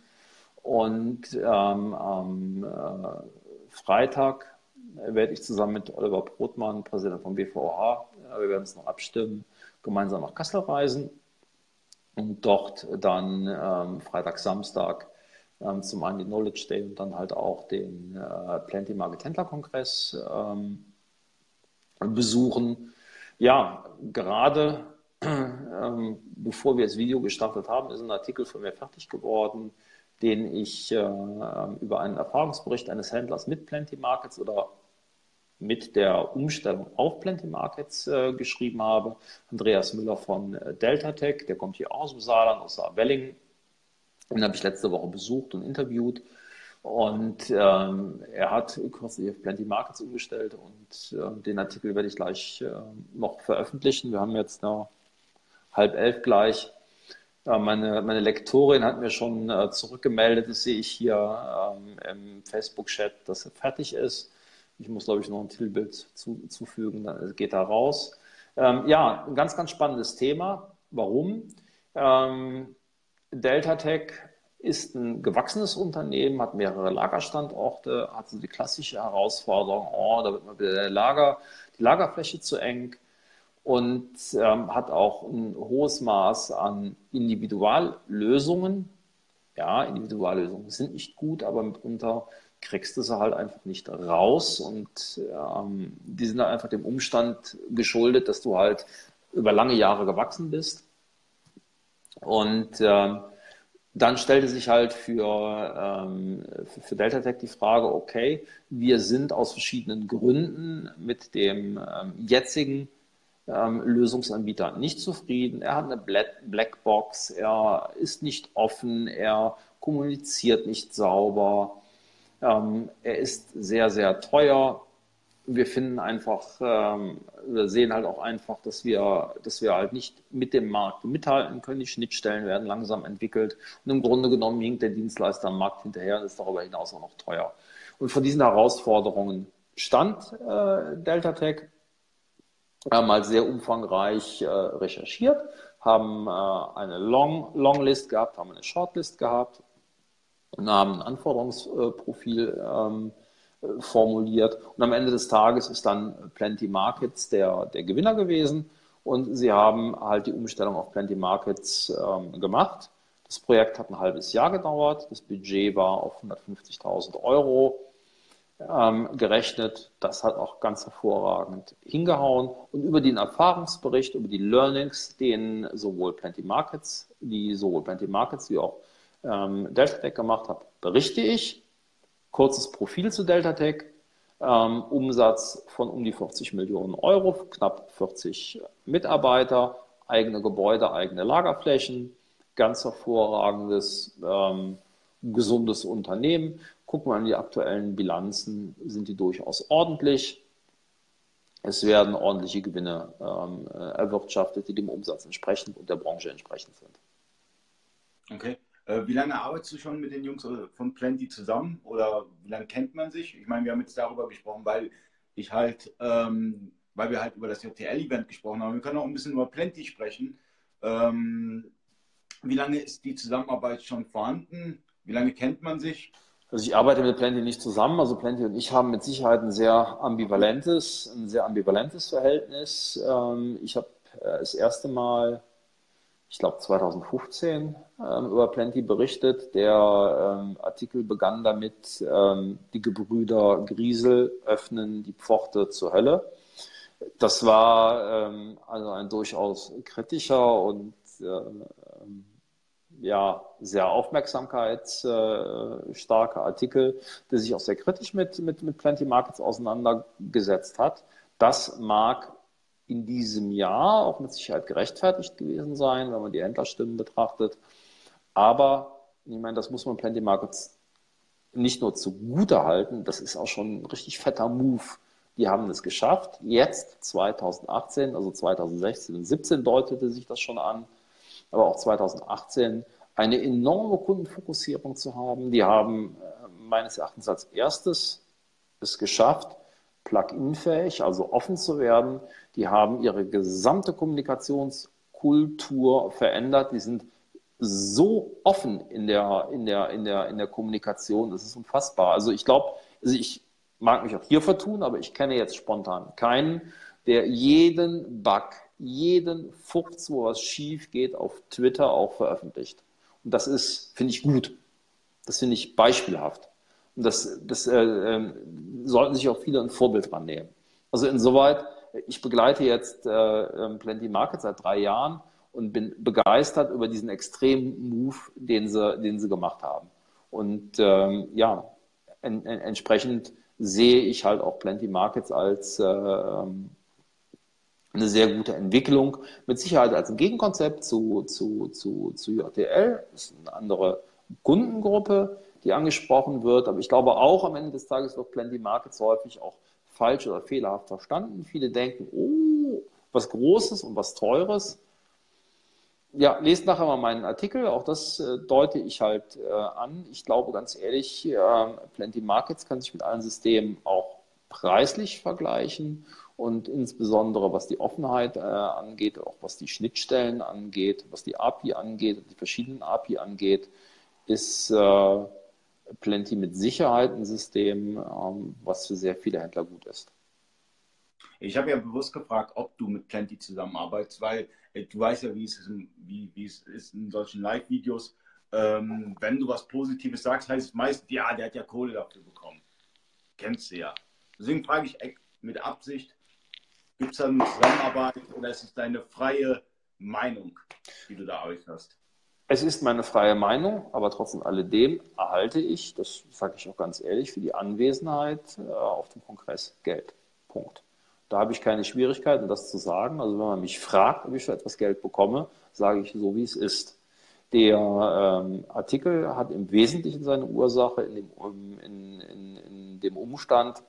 S2: und ähm, am äh, Freitag werde ich zusammen mit Oliver Brotmann, Präsident vom BVH, wir werden es noch abstimmen, gemeinsam nach Kassel reisen und dort dann ähm, Freitag, Samstag ähm, zum einen die Knowledge Day und dann halt auch den äh, Plenty Market Händler Kongress ähm, besuchen. Ja, gerade ähm, bevor wir das Video gestartet haben, ist ein Artikel von mir fertig geworden, den ich äh, über einen Erfahrungsbericht eines Händlers mit Plenty Markets oder mit der Umstellung auf Plenty Markets äh, geschrieben habe. Andreas Müller von äh, Delta Tech, der kommt hier aus dem Saarland, aus Saarwelling. Den habe ich letzte Woche besucht und interviewt. Und ähm, er hat kürzlich auf Plenty Markets umgestellt und äh, den Artikel werde ich gleich äh, noch veröffentlichen. Wir haben jetzt noch halb elf gleich. Äh, meine, meine Lektorin hat mir schon äh, zurückgemeldet, das sehe ich hier ähm, im Facebook-Chat, dass er fertig ist. Ich muss, glaube ich, noch ein Titelbild zu, zufügen, dann geht er raus. Ähm, ja, ein ganz, ganz spannendes Thema. Warum? Ähm, Delta Tech ist ein gewachsenes Unternehmen, hat mehrere Lagerstandorte, hat so die klassische Herausforderung, oh, da wird mal wieder der Lager, die Lagerfläche zu eng und ähm, hat auch ein hohes Maß an Individuallösungen. Ja, Individuallösungen sind nicht gut, aber mitunter kriegst du sie halt einfach nicht raus. Und ähm, die sind halt einfach dem Umstand geschuldet, dass du halt über lange Jahre gewachsen bist. Und äh, dann stellte sich halt für, ähm, für, für Delta Tech die Frage, okay, wir sind aus verschiedenen Gründen mit dem ähm, jetzigen ähm, Lösungsanbieter nicht zufrieden. Er hat eine Blackbox, er ist nicht offen, er kommuniziert nicht sauber. Ähm, er ist sehr, sehr teuer. Wir finden einfach, ähm, wir sehen halt auch einfach, dass wir, dass wir halt nicht mit dem Markt mithalten können. Die Schnittstellen werden langsam entwickelt. Und im Grunde genommen hinkt der Dienstleister am Markt hinterher und ist darüber hinaus auch noch teuer. Und vor diesen Herausforderungen stand äh, Delta Tech, haben halt sehr umfangreich äh, recherchiert, haben äh, eine Long, Longlist gehabt, haben eine Shortlist gehabt Namen, Anforderungsprofil ähm, formuliert. Und am Ende des Tages ist dann Plenty Markets der, der Gewinner gewesen. Und sie haben halt die Umstellung auf Plenty Markets ähm, gemacht. Das Projekt hat ein halbes Jahr gedauert. Das Budget war auf 150.000 Euro ähm, gerechnet. Das hat auch ganz hervorragend hingehauen. Und über den Erfahrungsbericht, über die Learnings, den sowohl Plenty Markets, die sowohl Plenty Markets wie auch ähm, Delta gemacht habe, berichte ich. Kurzes Profil zu Delta Tech. Ähm, Umsatz von um die 40 Millionen Euro, knapp 40 Mitarbeiter, eigene Gebäude, eigene Lagerflächen, ganz hervorragendes, ähm, gesundes Unternehmen. Gucken wir an die aktuellen Bilanzen, sind die durchaus ordentlich. Es werden ordentliche Gewinne ähm, erwirtschaftet, die dem Umsatz entsprechend und der Branche entsprechend sind.
S1: Okay. Äh, wie lange arbeitest du schon mit den Jungs äh, von Plenty zusammen oder wie lange kennt man sich? Ich meine, wir haben jetzt darüber gesprochen, weil ich halt, ähm, weil wir halt über das JTL-Event gesprochen haben. Wir können auch ein bisschen über Plenty sprechen. Ähm, wie lange ist die Zusammenarbeit schon vorhanden? Wie lange kennt man sich?
S2: Also ich arbeite mit Plenty nicht zusammen. Also Plenty und ich haben mit Sicherheit ein sehr ambivalentes, ein sehr ambivalentes Verhältnis. Ähm, ich habe äh, das erste Mal, ich glaube 2015, ähm, über Plenty berichtet. Der ähm, Artikel begann damit, die Gebrüder Griesel öffnen die Pforte zur Hölle. Das war also ein durchaus kritischer und ja, sehr aufmerksamkeitsstarker Artikel, der sich auch sehr kritisch mit, mit, mit Plenty Markets auseinandergesetzt hat. Das mag in diesem Jahr auch mit Sicherheit gerechtfertigt gewesen sein, wenn man die Händlerstimmen betrachtet. Aber ich meine, das muss man Plenty Markets nicht nur zugute halten, das ist auch schon ein richtig fetter Move. Die haben es geschafft. Jetzt, 2018, also 2016 und 2017 deutete sich das schon an, aber auch 2018 eine enorme Kundenfokussierung zu haben. Die haben äh, meines Erachtens als erstes es geschafft, plug-in-fähig, also offen zu werden. Die haben ihre gesamte Kommunikationskultur verändert. Die sind so offen in der, in der, in der, in der Kommunikation, das ist unfassbar. Also ich glaube, also ich mag mich auch hier vertun, aber ich kenne jetzt spontan keinen, der jeden Bug jeden Furz, wo was schief geht, auf Twitter auch veröffentlicht. Und das ist, finde ich, gut. Das finde ich beispielhaft. Und das, das äh, äh, sollten sich auch viele ein Vorbild dran nehmen. Also insoweit, ich begleite jetzt äh, ähm, Plenty Market seit drei Jahren und bin begeistert über diesen extremen Move, den sie, den sie gemacht haben. Und ähm, ja, en, en, entsprechend sehe ich halt auch Plenty Markets als äh, ähm, eine sehr gute Entwicklung, mit Sicherheit als ein Gegenkonzept zu, zu, zu, zu JTL. Das ist eine andere Kundengruppe, die angesprochen wird. Aber ich glaube auch am Ende des Tages wird Plenty Markets häufig auch falsch oder fehlerhaft verstanden. Viele denken, oh, was Großes und was Teures. Ja, lest nachher mal meinen Artikel. Auch das äh, deute ich halt äh, an. Ich glaube ganz ehrlich, äh, Plenty Markets kann sich mit allen Systemen auch preislich vergleichen und insbesondere was die Offenheit äh, angeht, auch was die Schnittstellen angeht, was die API angeht, die verschiedenen API angeht, ist äh, Plenty mit Sicherheit ein System, ähm, was für sehr viele Händler gut ist.
S1: Ich habe ja bewusst gefragt, ob du mit Plenty zusammenarbeitest, weil äh, du weißt ja, wie es ist, wie, wie es ist in solchen Live-Videos. Ähm, wenn du was Positives sagst, heißt es meist, ja, der hat ja Kohle dafür bekommen. Kennst du ja. Deswegen frage ich mit Absicht, Gibt es da eine Zusammenarbeit oder ist es deine freie Meinung, die du da äußerst?
S2: Es ist meine freie Meinung, aber trotzdem alledem erhalte ich, das sage ich auch ganz ehrlich, für die Anwesenheit äh, auf dem Kongress Geld. Punkt. Da habe ich keine Schwierigkeiten, das zu sagen. Also wenn man mich fragt, ob ich für etwas Geld bekomme, sage ich so, wie es ist. Der ähm, Artikel hat im Wesentlichen seine Ursache in dem, in, in, in dem Umstand,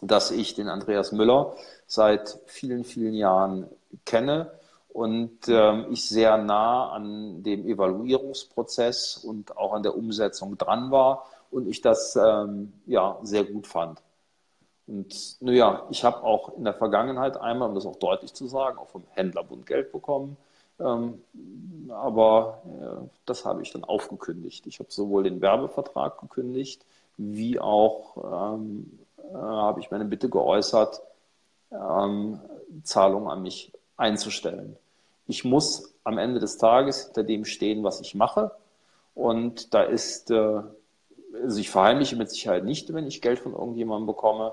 S2: dass ich den Andreas Müller seit vielen, vielen Jahren kenne und ähm, ich sehr nah an dem Evaluierungsprozess und auch an der Umsetzung dran war und ich das ähm, ja sehr gut fand. Und naja, ich habe auch in der Vergangenheit einmal, um das auch deutlich zu sagen, auch vom Händlerbund Geld bekommen. Ähm, aber äh, das habe ich dann aufgekündigt. Ich habe sowohl den Werbevertrag gekündigt, wie auch ähm, äh, habe ich meine Bitte geäußert, ähm, Zahlungen an mich einzustellen. Ich muss am Ende des Tages hinter dem stehen, was ich mache. Und da ist, äh, also ich verheimliche mit Sicherheit nicht, wenn ich Geld von irgendjemandem bekomme,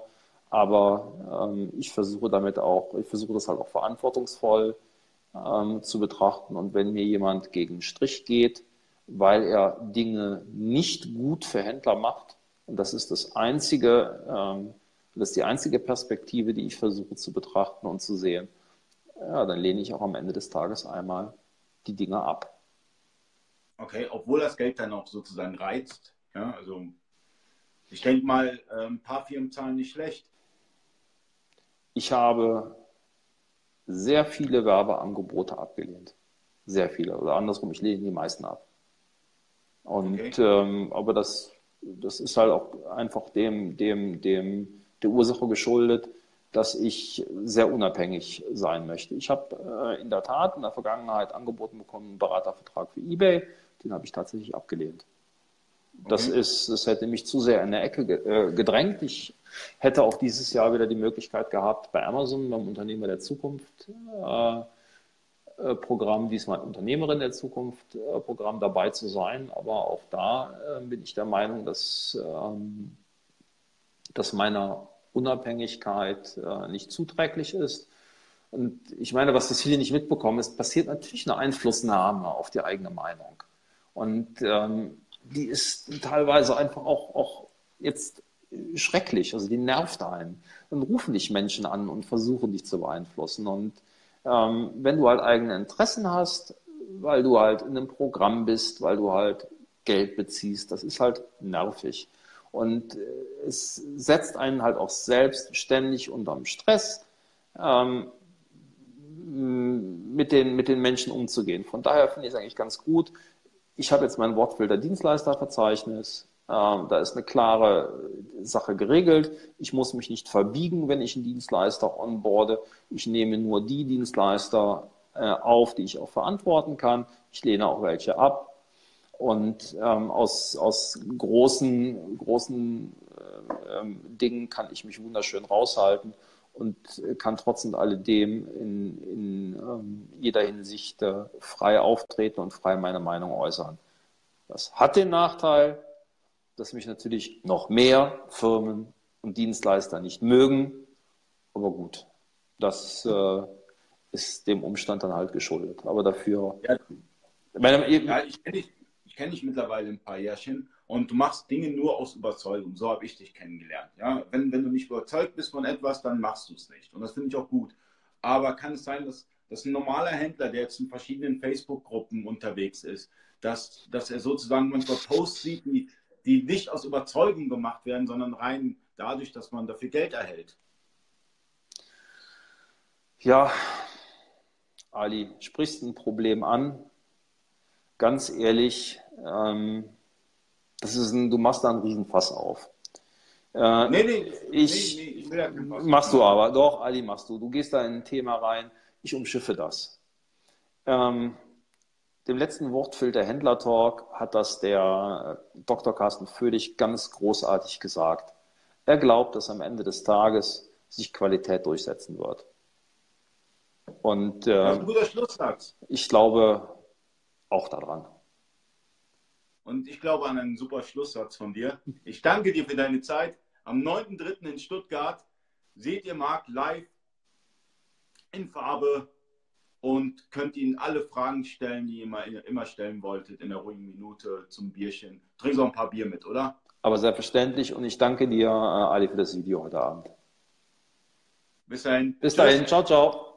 S2: aber ähm, ich versuche damit auch, ich versuche das halt auch verantwortungsvoll ähm, zu betrachten. Und wenn mir jemand gegen den Strich geht, weil er Dinge nicht gut für Händler macht, und das ist das einzige, ähm, das ist die einzige Perspektive, die ich versuche zu betrachten und zu sehen. Ja, dann lehne ich auch am Ende des Tages einmal die Dinge ab.
S1: Okay, obwohl das Geld dann auch sozusagen reizt. Ja, also ich denke mal, ein paar Firmen zahlen nicht schlecht.
S2: Ich habe sehr viele Werbeangebote abgelehnt. Sehr viele. Oder andersrum, ich lehne die meisten ab. Und okay. ähm, aber das das ist halt auch einfach dem, dem, dem, der Ursache geschuldet, dass ich sehr unabhängig sein möchte. Ich habe äh, in der Tat in der Vergangenheit angeboten bekommen, einen Beratervertrag für eBay. Den habe ich tatsächlich abgelehnt. Das okay. ist, das hätte mich zu sehr in der Ecke äh, gedrängt. Ich hätte auch dieses Jahr wieder die Möglichkeit gehabt, bei Amazon, beim Unternehmer der Zukunft äh, äh, Programm, diesmal Unternehmerin der Zukunft äh, Programm dabei zu sein. Aber auch da bin ich der Meinung, dass, ähm, dass meiner Unabhängigkeit äh, nicht zuträglich ist. Und ich meine, was das viele nicht mitbekommen, ist, passiert natürlich eine Einflussnahme auf die eigene Meinung. Und ähm, die ist teilweise einfach auch, auch jetzt schrecklich. Also die nervt einen. Dann rufen dich Menschen an und versuchen dich zu beeinflussen. Und ähm, wenn du halt eigene Interessen hast, weil du halt in einem Programm bist, weil du halt Geld beziehst, das ist halt nervig. Und äh, es setzt einen halt auch selbst ständig unterm Stress, ähm, mit, den, mit den Menschen umzugehen. Von daher finde ich es eigentlich ganz gut. Ich habe jetzt mein Wortfilter Dienstleisterverzeichnis. Ähm, da ist eine klare Sache geregelt. Ich muss mich nicht verbiegen, wenn ich einen Dienstleister onboarde. Ich nehme nur die Dienstleister äh, auf, die ich auch verantworten kann. Ich lehne auch welche ab. Und ähm, aus, aus großen, großen äh, Dingen kann ich mich wunderschön raushalten und kann trotzdem alledem in, in ähm, jeder Hinsicht äh, frei auftreten und frei meine Meinung äußern. Das hat den Nachteil, dass mich natürlich noch mehr Firmen und Dienstleister nicht mögen. Aber gut, das äh, ist dem Umstand dann halt geschuldet. Aber dafür.
S1: Ja, meine, ja ich kenne dich mittlerweile ein paar Jährchen und du machst Dinge nur aus Überzeugung. So habe ich dich kennengelernt. Ja? Wenn, wenn du nicht überzeugt bist von etwas, dann machst du es nicht. Und das finde ich auch gut. Aber kann es sein, dass, dass ein normaler Händler, der jetzt in verschiedenen Facebook-Gruppen unterwegs ist, dass, dass er sozusagen manchmal Posts sieht, die, die nicht aus Überzeugung gemacht werden, sondern rein dadurch, dass man dafür Geld erhält.
S2: Ja, Ali, sprichst ein Problem an. Ganz ehrlich, ähm, das ist ein, du machst da einen Riesenfass auf. Äh, nee, nee, ich, nee, nee, ich will ja machst du aber, doch, Ali, machst du. Du gehst da in ein Thema rein, ich umschiffe das. Ähm, dem letzten Wortfilter Händler Talk hat das der äh, Dr. Carsten Föhlich ganz großartig gesagt. Er glaubt, dass am Ende des Tages sich Qualität durchsetzen wird. Und äh, ein guter Schlusssatz. ich glaube auch daran.
S1: Und ich glaube an einen super Schlusssatz von dir. Ich danke dir für deine Zeit. Am 9.3. in Stuttgart seht ihr Marc live in Farbe und könnt ihn alle Fragen stellen, die ihr immer, immer stellen wolltet in der ruhigen Minute zum Bierchen. Trink so ein paar Bier mit, oder?
S2: Aber selbstverständlich und ich danke dir, äh, Ali, für das Video heute Abend.
S1: Bis dahin.
S2: Bis dahin. Ciao, ciao.